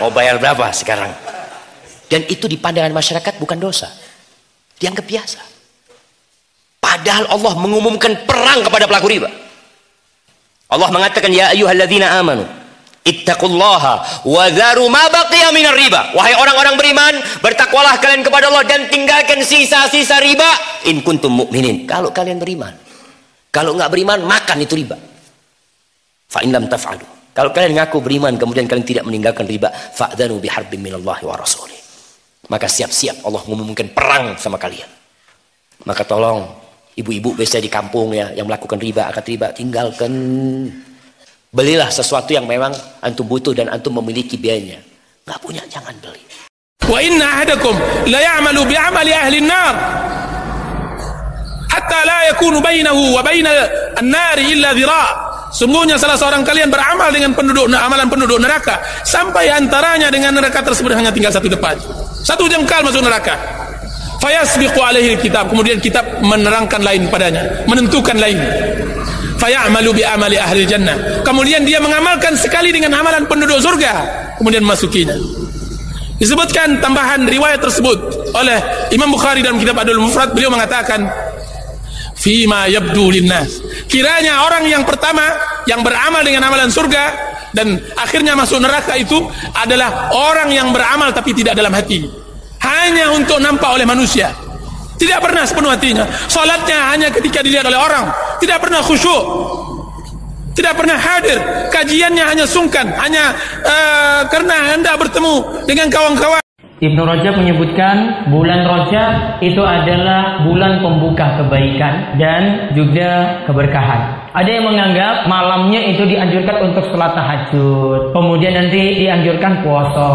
Mau bayar berapa sekarang? Dan itu di pandangan masyarakat bukan dosa. Dianggap biasa. Padahal Allah mengumumkan perang kepada pelaku riba. Allah mengatakan ya ayyuhalladzina amanu Ittaqullaha wa dharu ma baqiya minar riba. Wahai orang-orang beriman, bertakwalah kalian kepada Allah dan tinggalkan sisa-sisa riba. In kuntum mu'minin. Kalau kalian beriman. Kalau enggak beriman, makan itu riba. Fa in lam taf'alu. Kalau kalian ngaku beriman kemudian kalian tidak meninggalkan riba, fa'dhanu biharbin minallahi wa rasulih. Maka siap-siap Allah mengumumkan perang sama kalian. Maka tolong ibu-ibu biasa di kampung ya yang melakukan riba, akad riba, tinggalkan Belilah sesuatu yang memang antum butuh dan antum memiliki biayanya. Nggak punya, jangan beli. Wa inna ahadakum la ya'malu bi'amali ahli an-nar hatta la yakunu bainahu wa baina an-nar illa dhira'. Sungguhnya salah seorang kalian beramal dengan penduduk amalan penduduk neraka sampai antaranya dengan neraka tersebut hanya tinggal satu depan. Satu jengkal masuk neraka. Fayasbiqu alaihi kitab. Kemudian kitab menerangkan lain padanya, menentukan lain fayamalu bi amali ahli jannah kemudian dia mengamalkan sekali dengan amalan penduduk surga kemudian masukinya disebutkan tambahan riwayat tersebut oleh Imam Bukhari dalam kitab Adul Mufrad beliau mengatakan fima yabdu linnas kiranya orang yang pertama yang beramal dengan amalan surga dan akhirnya masuk neraka itu adalah orang yang beramal tapi tidak dalam hati hanya untuk nampak oleh manusia tidak pernah sepenuh hatinya. Salatnya hanya ketika dilihat oleh orang. Tidak pernah khusyuk. Tidak pernah hadir. Kajiannya hanya sungkan. Hanya uh, karena hendak bertemu dengan kawan-kawan. Ibnu Rajab menyebutkan bulan Rajab itu adalah bulan pembuka kebaikan dan juga keberkahan. Ada yang menganggap malamnya itu dianjurkan untuk sholat tahajud, kemudian nanti dianjurkan puasa.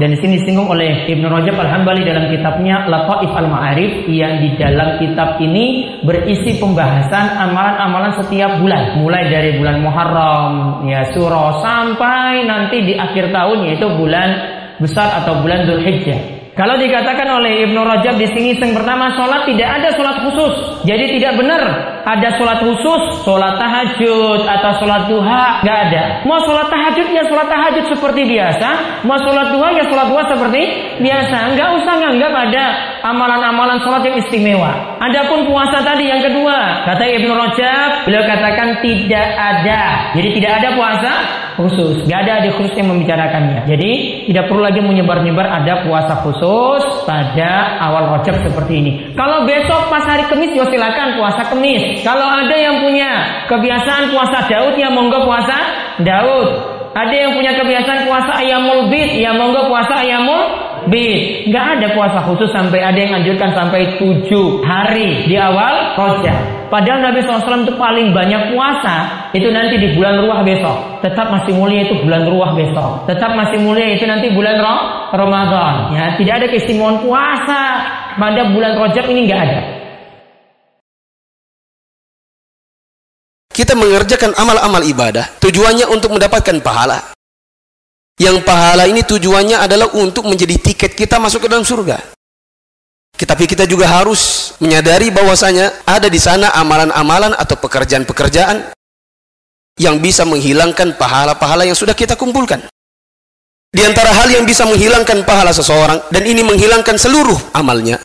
Dan di sini disinggung oleh Ibnu Rajab Al-Hambali dalam kitabnya Lataif Al-Ma'arif yang di dalam kitab ini berisi pembahasan amalan-amalan setiap bulan, mulai dari bulan Muharram, ya surah sampai nanti di akhir tahun yaitu bulan besar atau bulan Dzulhijjah. Kalau dikatakan oleh Ibnu Rajab di sini yang pertama sholat tidak ada sholat khusus, jadi tidak benar ada sholat khusus, sholat tahajud atau sholat duha, nggak ada. Mau sholat tahajud ya sholat tahajud seperti biasa, mau sholat duha ya sholat duha seperti biasa. Nggak usah nganggap ada amalan-amalan sholat yang istimewa. Adapun puasa tadi yang kedua, kata Ibnu Rajab, beliau katakan tidak ada. Jadi tidak ada puasa khusus, nggak ada di khusus yang membicarakannya. Jadi tidak perlu lagi menyebar-nyebar ada puasa khusus khusus pada awal Rajab seperti ini. Kalau besok pas hari Kamis ya silakan puasa Kamis. Kalau ada yang punya kebiasaan puasa Daud ya monggo puasa Daud. Ada yang punya kebiasaan puasa ayamul bid, ya monggo puasa ayamul bid. Nggak ada puasa khusus sampai ada yang anjurkan sampai tujuh hari di awal Rajab. Padahal Nabi SAW itu paling banyak puasa itu nanti di bulan ruah besok. Tetap masih mulia itu bulan ruah besok. Tetap masih mulia itu nanti bulan Ramadan. Ya, tidak ada keistimewaan puasa pada bulan Rajab ini nggak ada. Kita mengerjakan amal-amal ibadah tujuannya untuk mendapatkan pahala. Yang pahala ini tujuannya adalah untuk menjadi tiket kita masuk ke dalam surga. Tapi kita juga harus menyadari bahwasanya ada di sana amalan-amalan atau pekerjaan-pekerjaan yang bisa menghilangkan pahala-pahala yang sudah kita kumpulkan. Di antara hal yang bisa menghilangkan pahala seseorang dan ini menghilangkan seluruh amalnya.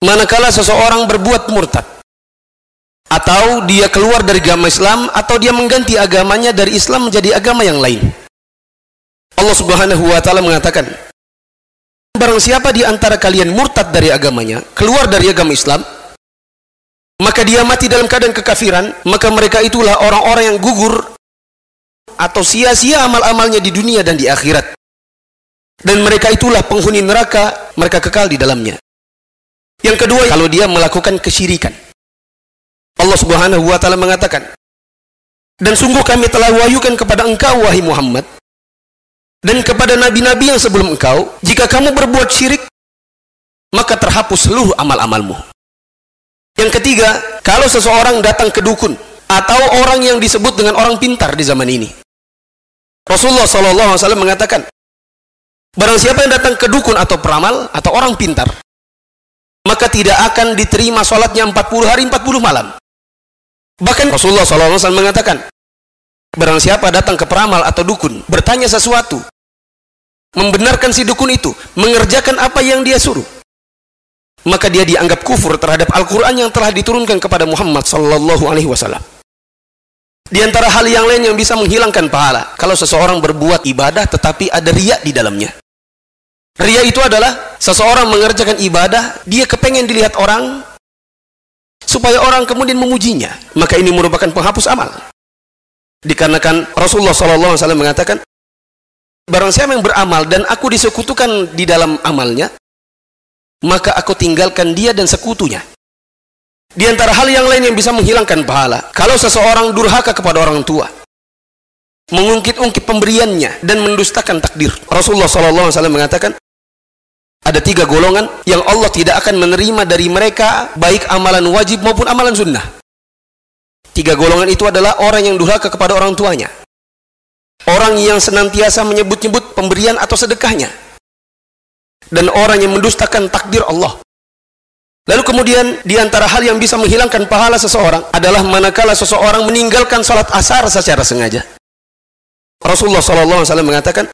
Manakala seseorang berbuat murtad atau dia keluar dari agama Islam atau dia mengganti agamanya dari Islam menjadi agama yang lain. Allah Subhanahu wa taala mengatakan, Barang siapa di antara kalian murtad dari agamanya, keluar dari agama Islam, maka dia mati dalam keadaan kekafiran, maka mereka itulah orang-orang yang gugur atau sia-sia amal-amalnya di dunia dan di akhirat. Dan mereka itulah penghuni neraka, mereka kekal di dalamnya. Yang kedua, kalau dia melakukan kesyirikan. Allah Subhanahu wa taala mengatakan, "Dan sungguh kami telah wahyukan kepada engkau wahai Muhammad dan kepada nabi-nabi yang sebelum engkau, jika kamu berbuat syirik, maka terhapus seluruh amal-amalmu. Yang ketiga, kalau seseorang datang ke dukun atau orang yang disebut dengan orang pintar di zaman ini. Rasulullah SAW mengatakan, barang siapa yang datang ke dukun atau peramal atau orang pintar, maka tidak akan diterima sholatnya 40 hari 40 malam. Bahkan Rasulullah SAW mengatakan, Barang siapa datang ke peramal atau dukun, bertanya sesuatu, membenarkan si dukun itu, mengerjakan apa yang dia suruh, maka dia dianggap kufur terhadap Al-Quran yang telah diturunkan kepada Muhammad Sallallahu Alaihi Wasallam. Di antara hal yang lain yang bisa menghilangkan pahala, kalau seseorang berbuat ibadah tetapi ada riak di dalamnya. Ria itu adalah seseorang mengerjakan ibadah, dia kepengen dilihat orang supaya orang kemudian memujinya. Maka ini merupakan penghapus amal. Dikarenakan Rasulullah SAW mengatakan, barang siapa yang beramal dan aku disekutukan di dalam amalnya, maka aku tinggalkan dia dan sekutunya. Di antara hal yang lain yang bisa menghilangkan pahala, kalau seseorang durhaka kepada orang tua, mengungkit-ungkit pemberiannya dan mendustakan takdir. Rasulullah SAW mengatakan, ada tiga golongan yang Allah tidak akan menerima dari mereka baik amalan wajib maupun amalan sunnah. Tiga golongan itu adalah orang yang durhaka kepada orang tuanya. Orang yang senantiasa menyebut-nyebut pemberian atau sedekahnya. Dan orang yang mendustakan takdir Allah. Lalu kemudian di antara hal yang bisa menghilangkan pahala seseorang adalah manakala seseorang meninggalkan sholat asar secara sengaja. Rasulullah SAW mengatakan,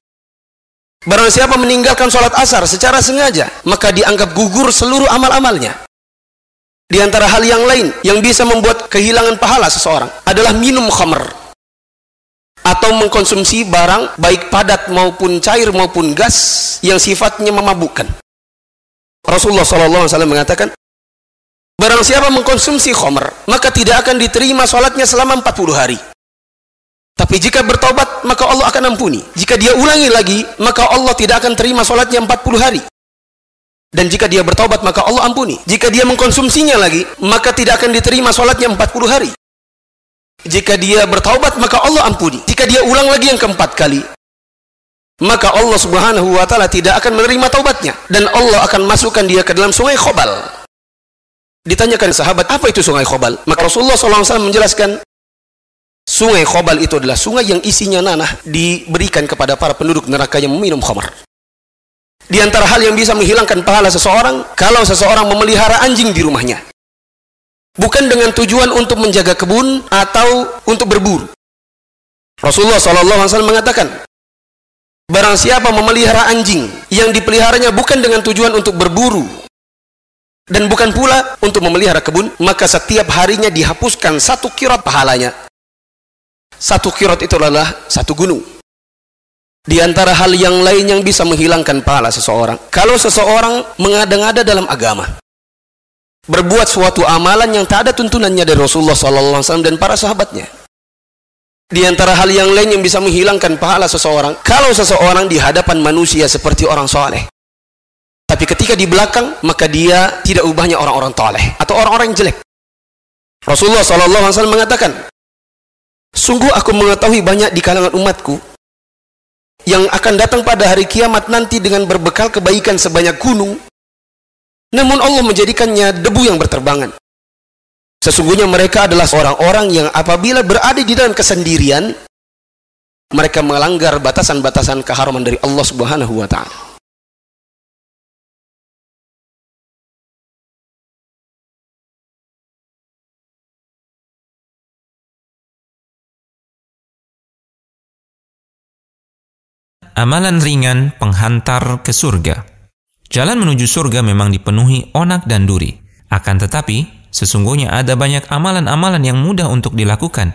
Barang siapa meninggalkan sholat asar secara sengaja, maka dianggap gugur seluruh amal-amalnya. Di antara hal yang lain yang bisa membuat kehilangan pahala seseorang adalah minum khamr atau mengkonsumsi barang baik padat maupun cair maupun gas yang sifatnya memabukkan. Rasulullah SAW mengatakan, Barang siapa mengkonsumsi khomer, maka tidak akan diterima sholatnya selama 40 hari. Tapi jika bertobat, maka Allah akan ampuni. Jika dia ulangi lagi, maka Allah tidak akan terima sholatnya 40 hari. Dan jika dia bertobat, maka Allah ampuni. Jika dia mengkonsumsinya lagi, maka tidak akan diterima sholatnya 40 hari. Jika dia bertobat, maka Allah ampuni. Jika dia ulang lagi yang keempat kali, maka Allah subhanahu wa ta'ala tidak akan menerima taubatnya. Dan Allah akan masukkan dia ke dalam sungai khobal. Ditanyakan sahabat, apa itu sungai Khobal? Maka Rasulullah SAW menjelaskan, sungai Khobal itu adalah sungai yang isinya nanah diberikan kepada para penduduk neraka yang meminum khamar. Di antara hal yang bisa menghilangkan pahala seseorang, kalau seseorang memelihara anjing di rumahnya. Bukan dengan tujuan untuk menjaga kebun atau untuk berburu. Rasulullah SAW mengatakan, Barang siapa memelihara anjing yang dipeliharanya bukan dengan tujuan untuk berburu dan bukan pula untuk memelihara kebun, maka setiap harinya dihapuskan satu kirot pahalanya. Satu kirot itu adalah satu gunung. Di antara hal yang lain yang bisa menghilangkan pahala seseorang, kalau seseorang mengada-ngada dalam agama, berbuat suatu amalan yang tak ada tuntunannya dari Rasulullah SAW dan para sahabatnya. Di antara hal yang lain yang bisa menghilangkan pahala seseorang, kalau seseorang di hadapan manusia seperti orang soleh, tapi ketika di belakang, maka dia tidak ubahnya orang-orang toleh atau orang-orang jelek. Rasulullah SAW mengatakan, Sungguh aku mengetahui banyak di kalangan umatku yang akan datang pada hari kiamat nanti dengan berbekal kebaikan sebanyak gunung. Namun Allah menjadikannya debu yang berterbangan. Sesungguhnya mereka adalah orang-orang yang apabila berada di dalam kesendirian, mereka melanggar batasan-batasan keharaman dari Allah Subhanahu wa taala. Amalan ringan penghantar ke surga. Jalan menuju surga memang dipenuhi onak dan duri. Akan tetapi, sesungguhnya ada banyak amalan-amalan yang mudah untuk dilakukan.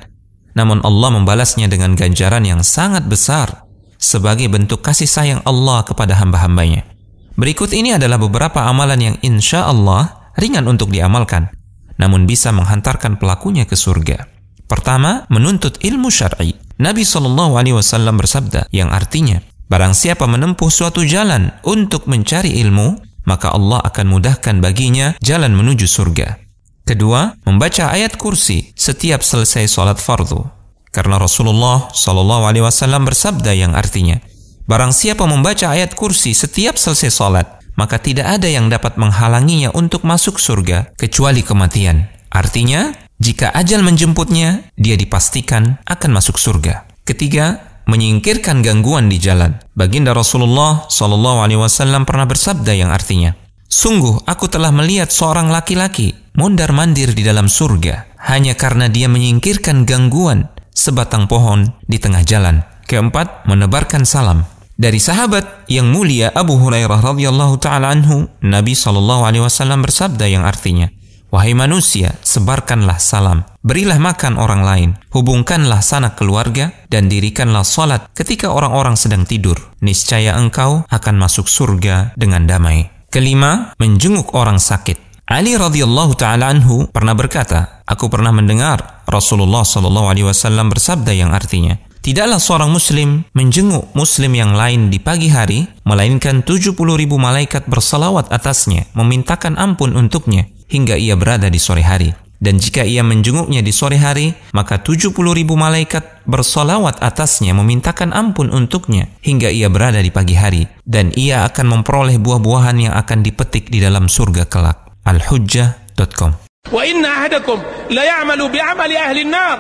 Namun Allah membalasnya dengan ganjaran yang sangat besar sebagai bentuk kasih sayang Allah kepada hamba-hambanya. Berikut ini adalah beberapa amalan yang insya Allah ringan untuk diamalkan, namun bisa menghantarkan pelakunya ke surga. Pertama, menuntut ilmu syar'i. Nabi Shallallahu Alaihi Wasallam bersabda, yang artinya, barang siapa menempuh suatu jalan untuk mencari ilmu, maka Allah akan mudahkan baginya jalan menuju surga. Kedua, membaca ayat kursi setiap selesai sholat fardu. Karena Rasulullah Shallallahu Alaihi Wasallam bersabda yang artinya, barang siapa membaca ayat kursi setiap selesai sholat, maka tidak ada yang dapat menghalanginya untuk masuk surga kecuali kematian. Artinya, jika ajal menjemputnya, dia dipastikan akan masuk surga. Ketiga, menyingkirkan gangguan di jalan. Baginda Rasulullah Shallallahu Alaihi Wasallam pernah bersabda yang artinya, Sungguh aku telah melihat seorang laki-laki mondar mandir di dalam surga hanya karena dia menyingkirkan gangguan sebatang pohon di tengah jalan. Keempat, menebarkan salam. Dari sahabat yang mulia Abu Hurairah radhiyallahu taala anhu, Nabi Shallallahu alaihi wasallam bersabda yang artinya, Wahai manusia, sebarkanlah salam, berilah makan orang lain, hubungkanlah sanak keluarga, dan dirikanlah salat ketika orang-orang sedang tidur. Niscaya engkau akan masuk surga dengan damai. Kelima, menjenguk orang sakit. Ali radhiyallahu taala anhu pernah berkata, aku pernah mendengar Rasulullah shallallahu alaihi wasallam bersabda yang artinya, Tidaklah seorang muslim menjenguk muslim yang lain di pagi hari, melainkan 70 ribu malaikat bersalawat atasnya, memintakan ampun untuknya, hingga ia berada di sore hari. Dan jika ia menjenguknya di sore hari, maka 70 ribu malaikat bersolawat atasnya memintakan ampun untuknya hingga ia berada di pagi hari. Dan ia akan memperoleh buah-buahan yang akan dipetik di dalam surga kelak. Al-Hujjah.com Wa inna ahadakum la ya'malu bi'amali ahli an-nar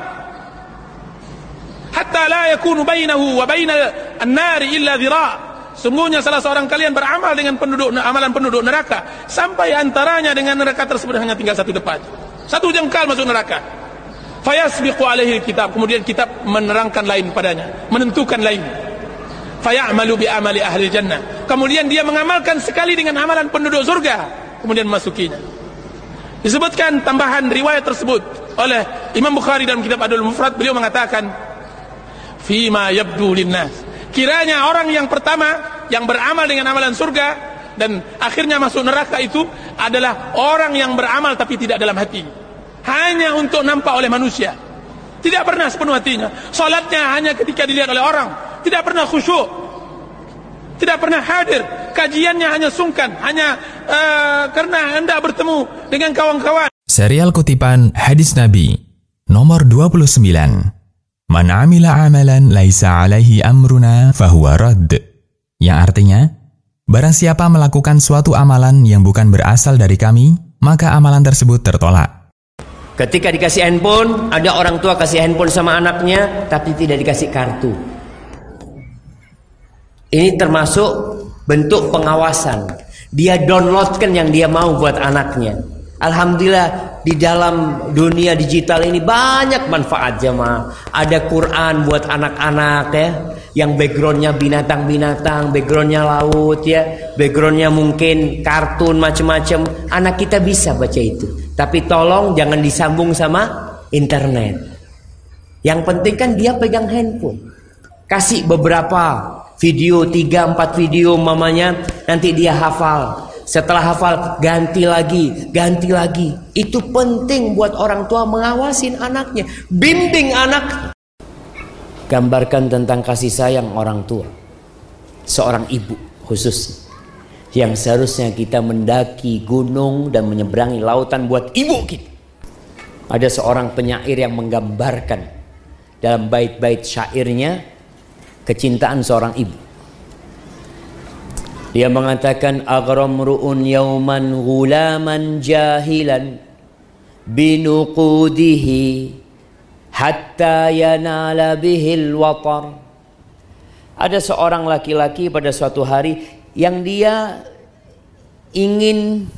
hatta la yakunu bainahu wa baina an-nar illa Sungguhnya salah seorang kalian beramal dengan penduduk amalan penduduk neraka sampai antaranya dengan neraka tersebut hanya tinggal satu depan. Satu jengkal masuk neraka. Fayasbiqu alaihi kitab. Kemudian kitab menerangkan lain padanya, menentukan lain. Fayamalu bi amali ahli jannah. Kemudian dia mengamalkan sekali dengan amalan penduduk surga, kemudian masukinya. Disebutkan tambahan riwayat tersebut oleh Imam Bukhari dalam kitab Adul Mufrad beliau mengatakan fima yabdu linnas Kiranya orang yang pertama yang beramal dengan amalan surga dan akhirnya masuk neraka itu adalah orang yang beramal tapi tidak dalam hati. Hanya untuk nampak oleh manusia. Tidak pernah sepenuh hatinya. Salatnya hanya ketika dilihat oleh orang. Tidak pernah khusyuk. Tidak pernah hadir. Kajiannya hanya sungkan. Hanya uh, karena hendak bertemu dengan kawan-kawan. Serial kutipan hadis Nabi nomor 29. Man amila amalan laisa alaihi amruna fahuwa radd. Yang artinya, barang siapa melakukan suatu amalan yang bukan berasal dari kami, maka amalan tersebut tertolak. Ketika dikasih handphone, ada orang tua kasih handphone sama anaknya, tapi tidak dikasih kartu. Ini termasuk bentuk pengawasan. Dia downloadkan yang dia mau buat anaknya. Alhamdulillah di dalam dunia digital ini banyak manfaat jemaah. Ada Quran buat anak-anak ya, yang backgroundnya binatang-binatang, backgroundnya laut ya, backgroundnya mungkin kartun macam-macam. Anak kita bisa baca itu. Tapi tolong jangan disambung sama internet. Yang penting kan dia pegang handphone. Kasih beberapa video, 3 4 video mamanya, nanti dia hafal. Setelah hafal ganti lagi, ganti lagi. Itu penting buat orang tua mengawasin anaknya, bimbing anak. Gambarkan tentang kasih sayang orang tua. Seorang ibu khusus yang seharusnya kita mendaki gunung dan menyeberangi lautan buat ibu kita. Ada seorang penyair yang menggambarkan dalam bait-bait syairnya kecintaan seorang ibu. Dia mengatakan agramruun yauman gulaman jahilan binuqudihi hatta yanala bihil watar. Ada seorang laki-laki pada suatu hari yang dia ingin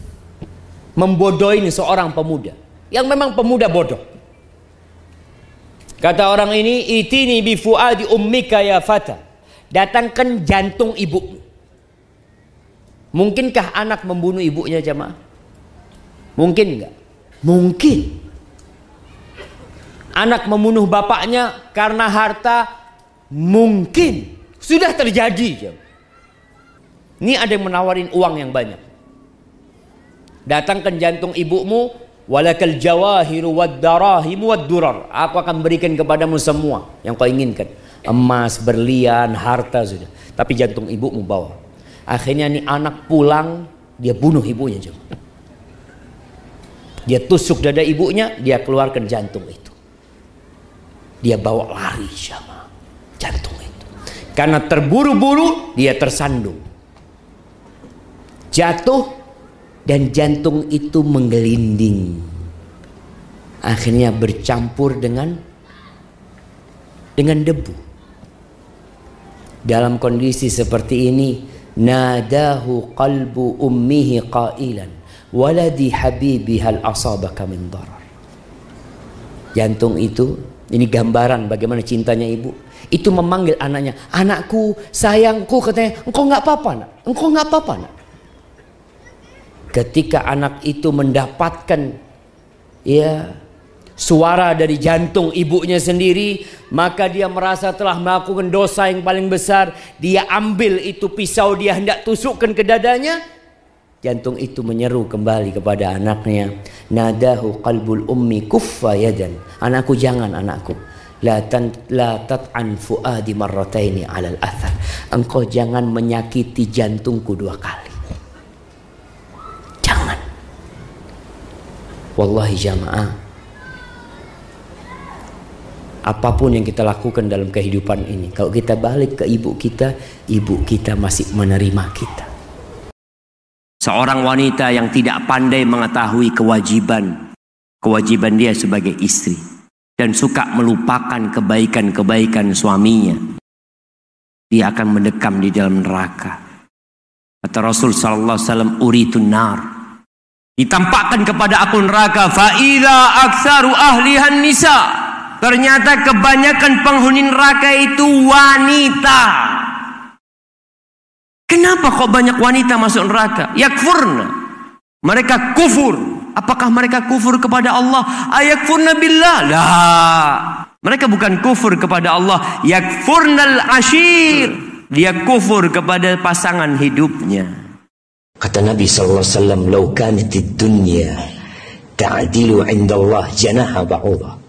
membodohin seorang pemuda yang memang pemuda bodoh. Kata orang ini, "Itini bi fuadi ummika ya fata." Datangkan jantung ibumu. Mungkinkah anak membunuh ibunya jemaah? Mungkin enggak? Mungkin. Anak membunuh bapaknya karena harta? Mungkin. Sudah terjadi. Ini ada yang menawarin uang yang banyak. Datangkan jantung ibumu, walakal jawahiru wad darahimu wad durar. Aku akan berikan kepadamu semua yang kau inginkan. Emas, berlian, harta sudah. Tapi jantung ibumu bawa. Akhirnya nih anak pulang, dia bunuh ibunya. Dia tusuk dada ibunya, dia keluarkan jantung itu. Dia bawa lari sama jantung itu. Karena terburu-buru, dia tersandung. Jatuh dan jantung itu menggelinding. Akhirnya bercampur dengan dengan debu. Dalam kondisi seperti ini, nadahu qalbu ummihi qailan. Waladi habibi hal asabaka min darar. Jantung itu ini gambaran bagaimana cintanya ibu. Itu memanggil anaknya anakku sayangku katanya engkau nggak apa-apa nak? Engkau nggak apa-apa nak? Ketika anak itu mendapatkan ya suara dari jantung ibunya sendiri maka dia merasa telah melakukan dosa yang paling besar. Dia ambil itu pisau dia hendak tusukkan ke dadanya. Jantung itu menyeru kembali kepada anaknya. Nadahu qalbul ummi kuffa yadan. Anakku jangan anakku. La tan la tat'an fuadi marrataini 'alal athar. Engkau jangan menyakiti jantungku dua kali. Jangan. Wallahi jamaah apa pun yang kita lakukan dalam kehidupan ini kalau kita balik ke ibu kita ibu kita masih menerima kita seorang wanita yang tidak pandai mengetahui kewajiban kewajiban dia sebagai istri dan suka melupakan kebaikan-kebaikan suaminya, dia akan mendekam di dalam neraka. Kata Rasul sallallahu alaihi wasallam, "Uritun nar." Ditampakkan kepada aku neraka, "Faida aksaru ahlihan nisa." Ternyata kebanyakan penghuni neraka itu wanita. Kenapa kok banyak wanita masuk neraka? Yakfurna. Mereka kufur Apakah mereka kufur kepada Allah? Ayakfurna billah? Lah. Mereka bukan kufur kepada Allah. Yakfurnal ashir. Dia kufur kepada pasangan hidupnya. Kata Nabi sallallahu alaihi wasallam, "Lau kanatid dunya ta'dilu 'inda Allah janaha ba'udha."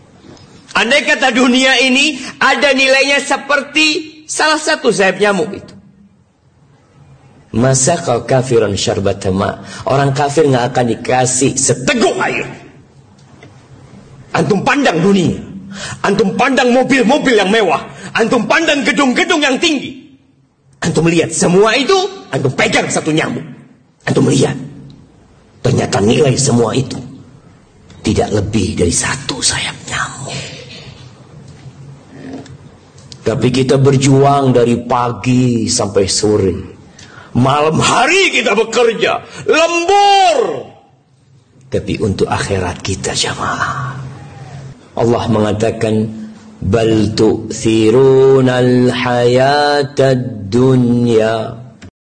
Andai kata dunia ini ada nilainya seperti salah satu sayap nyamuk itu. Masa kau kafiran syarbat ma Orang kafir nggak akan dikasih seteguk air. Antum pandang dunia. Antum pandang mobil-mobil yang mewah. Antum pandang gedung-gedung yang tinggi. Antum lihat semua itu, antum pegang satu nyamuk. Antum lihat. Ternyata nilai semua itu tidak lebih dari satu sayap nyamuk. Tapi kita berjuang dari pagi sampai sore. Malam hari kita bekerja, lembur. Tapi untuk akhirat kita jamaah. Allah mengatakan bal tu'thirunal hayatad dunya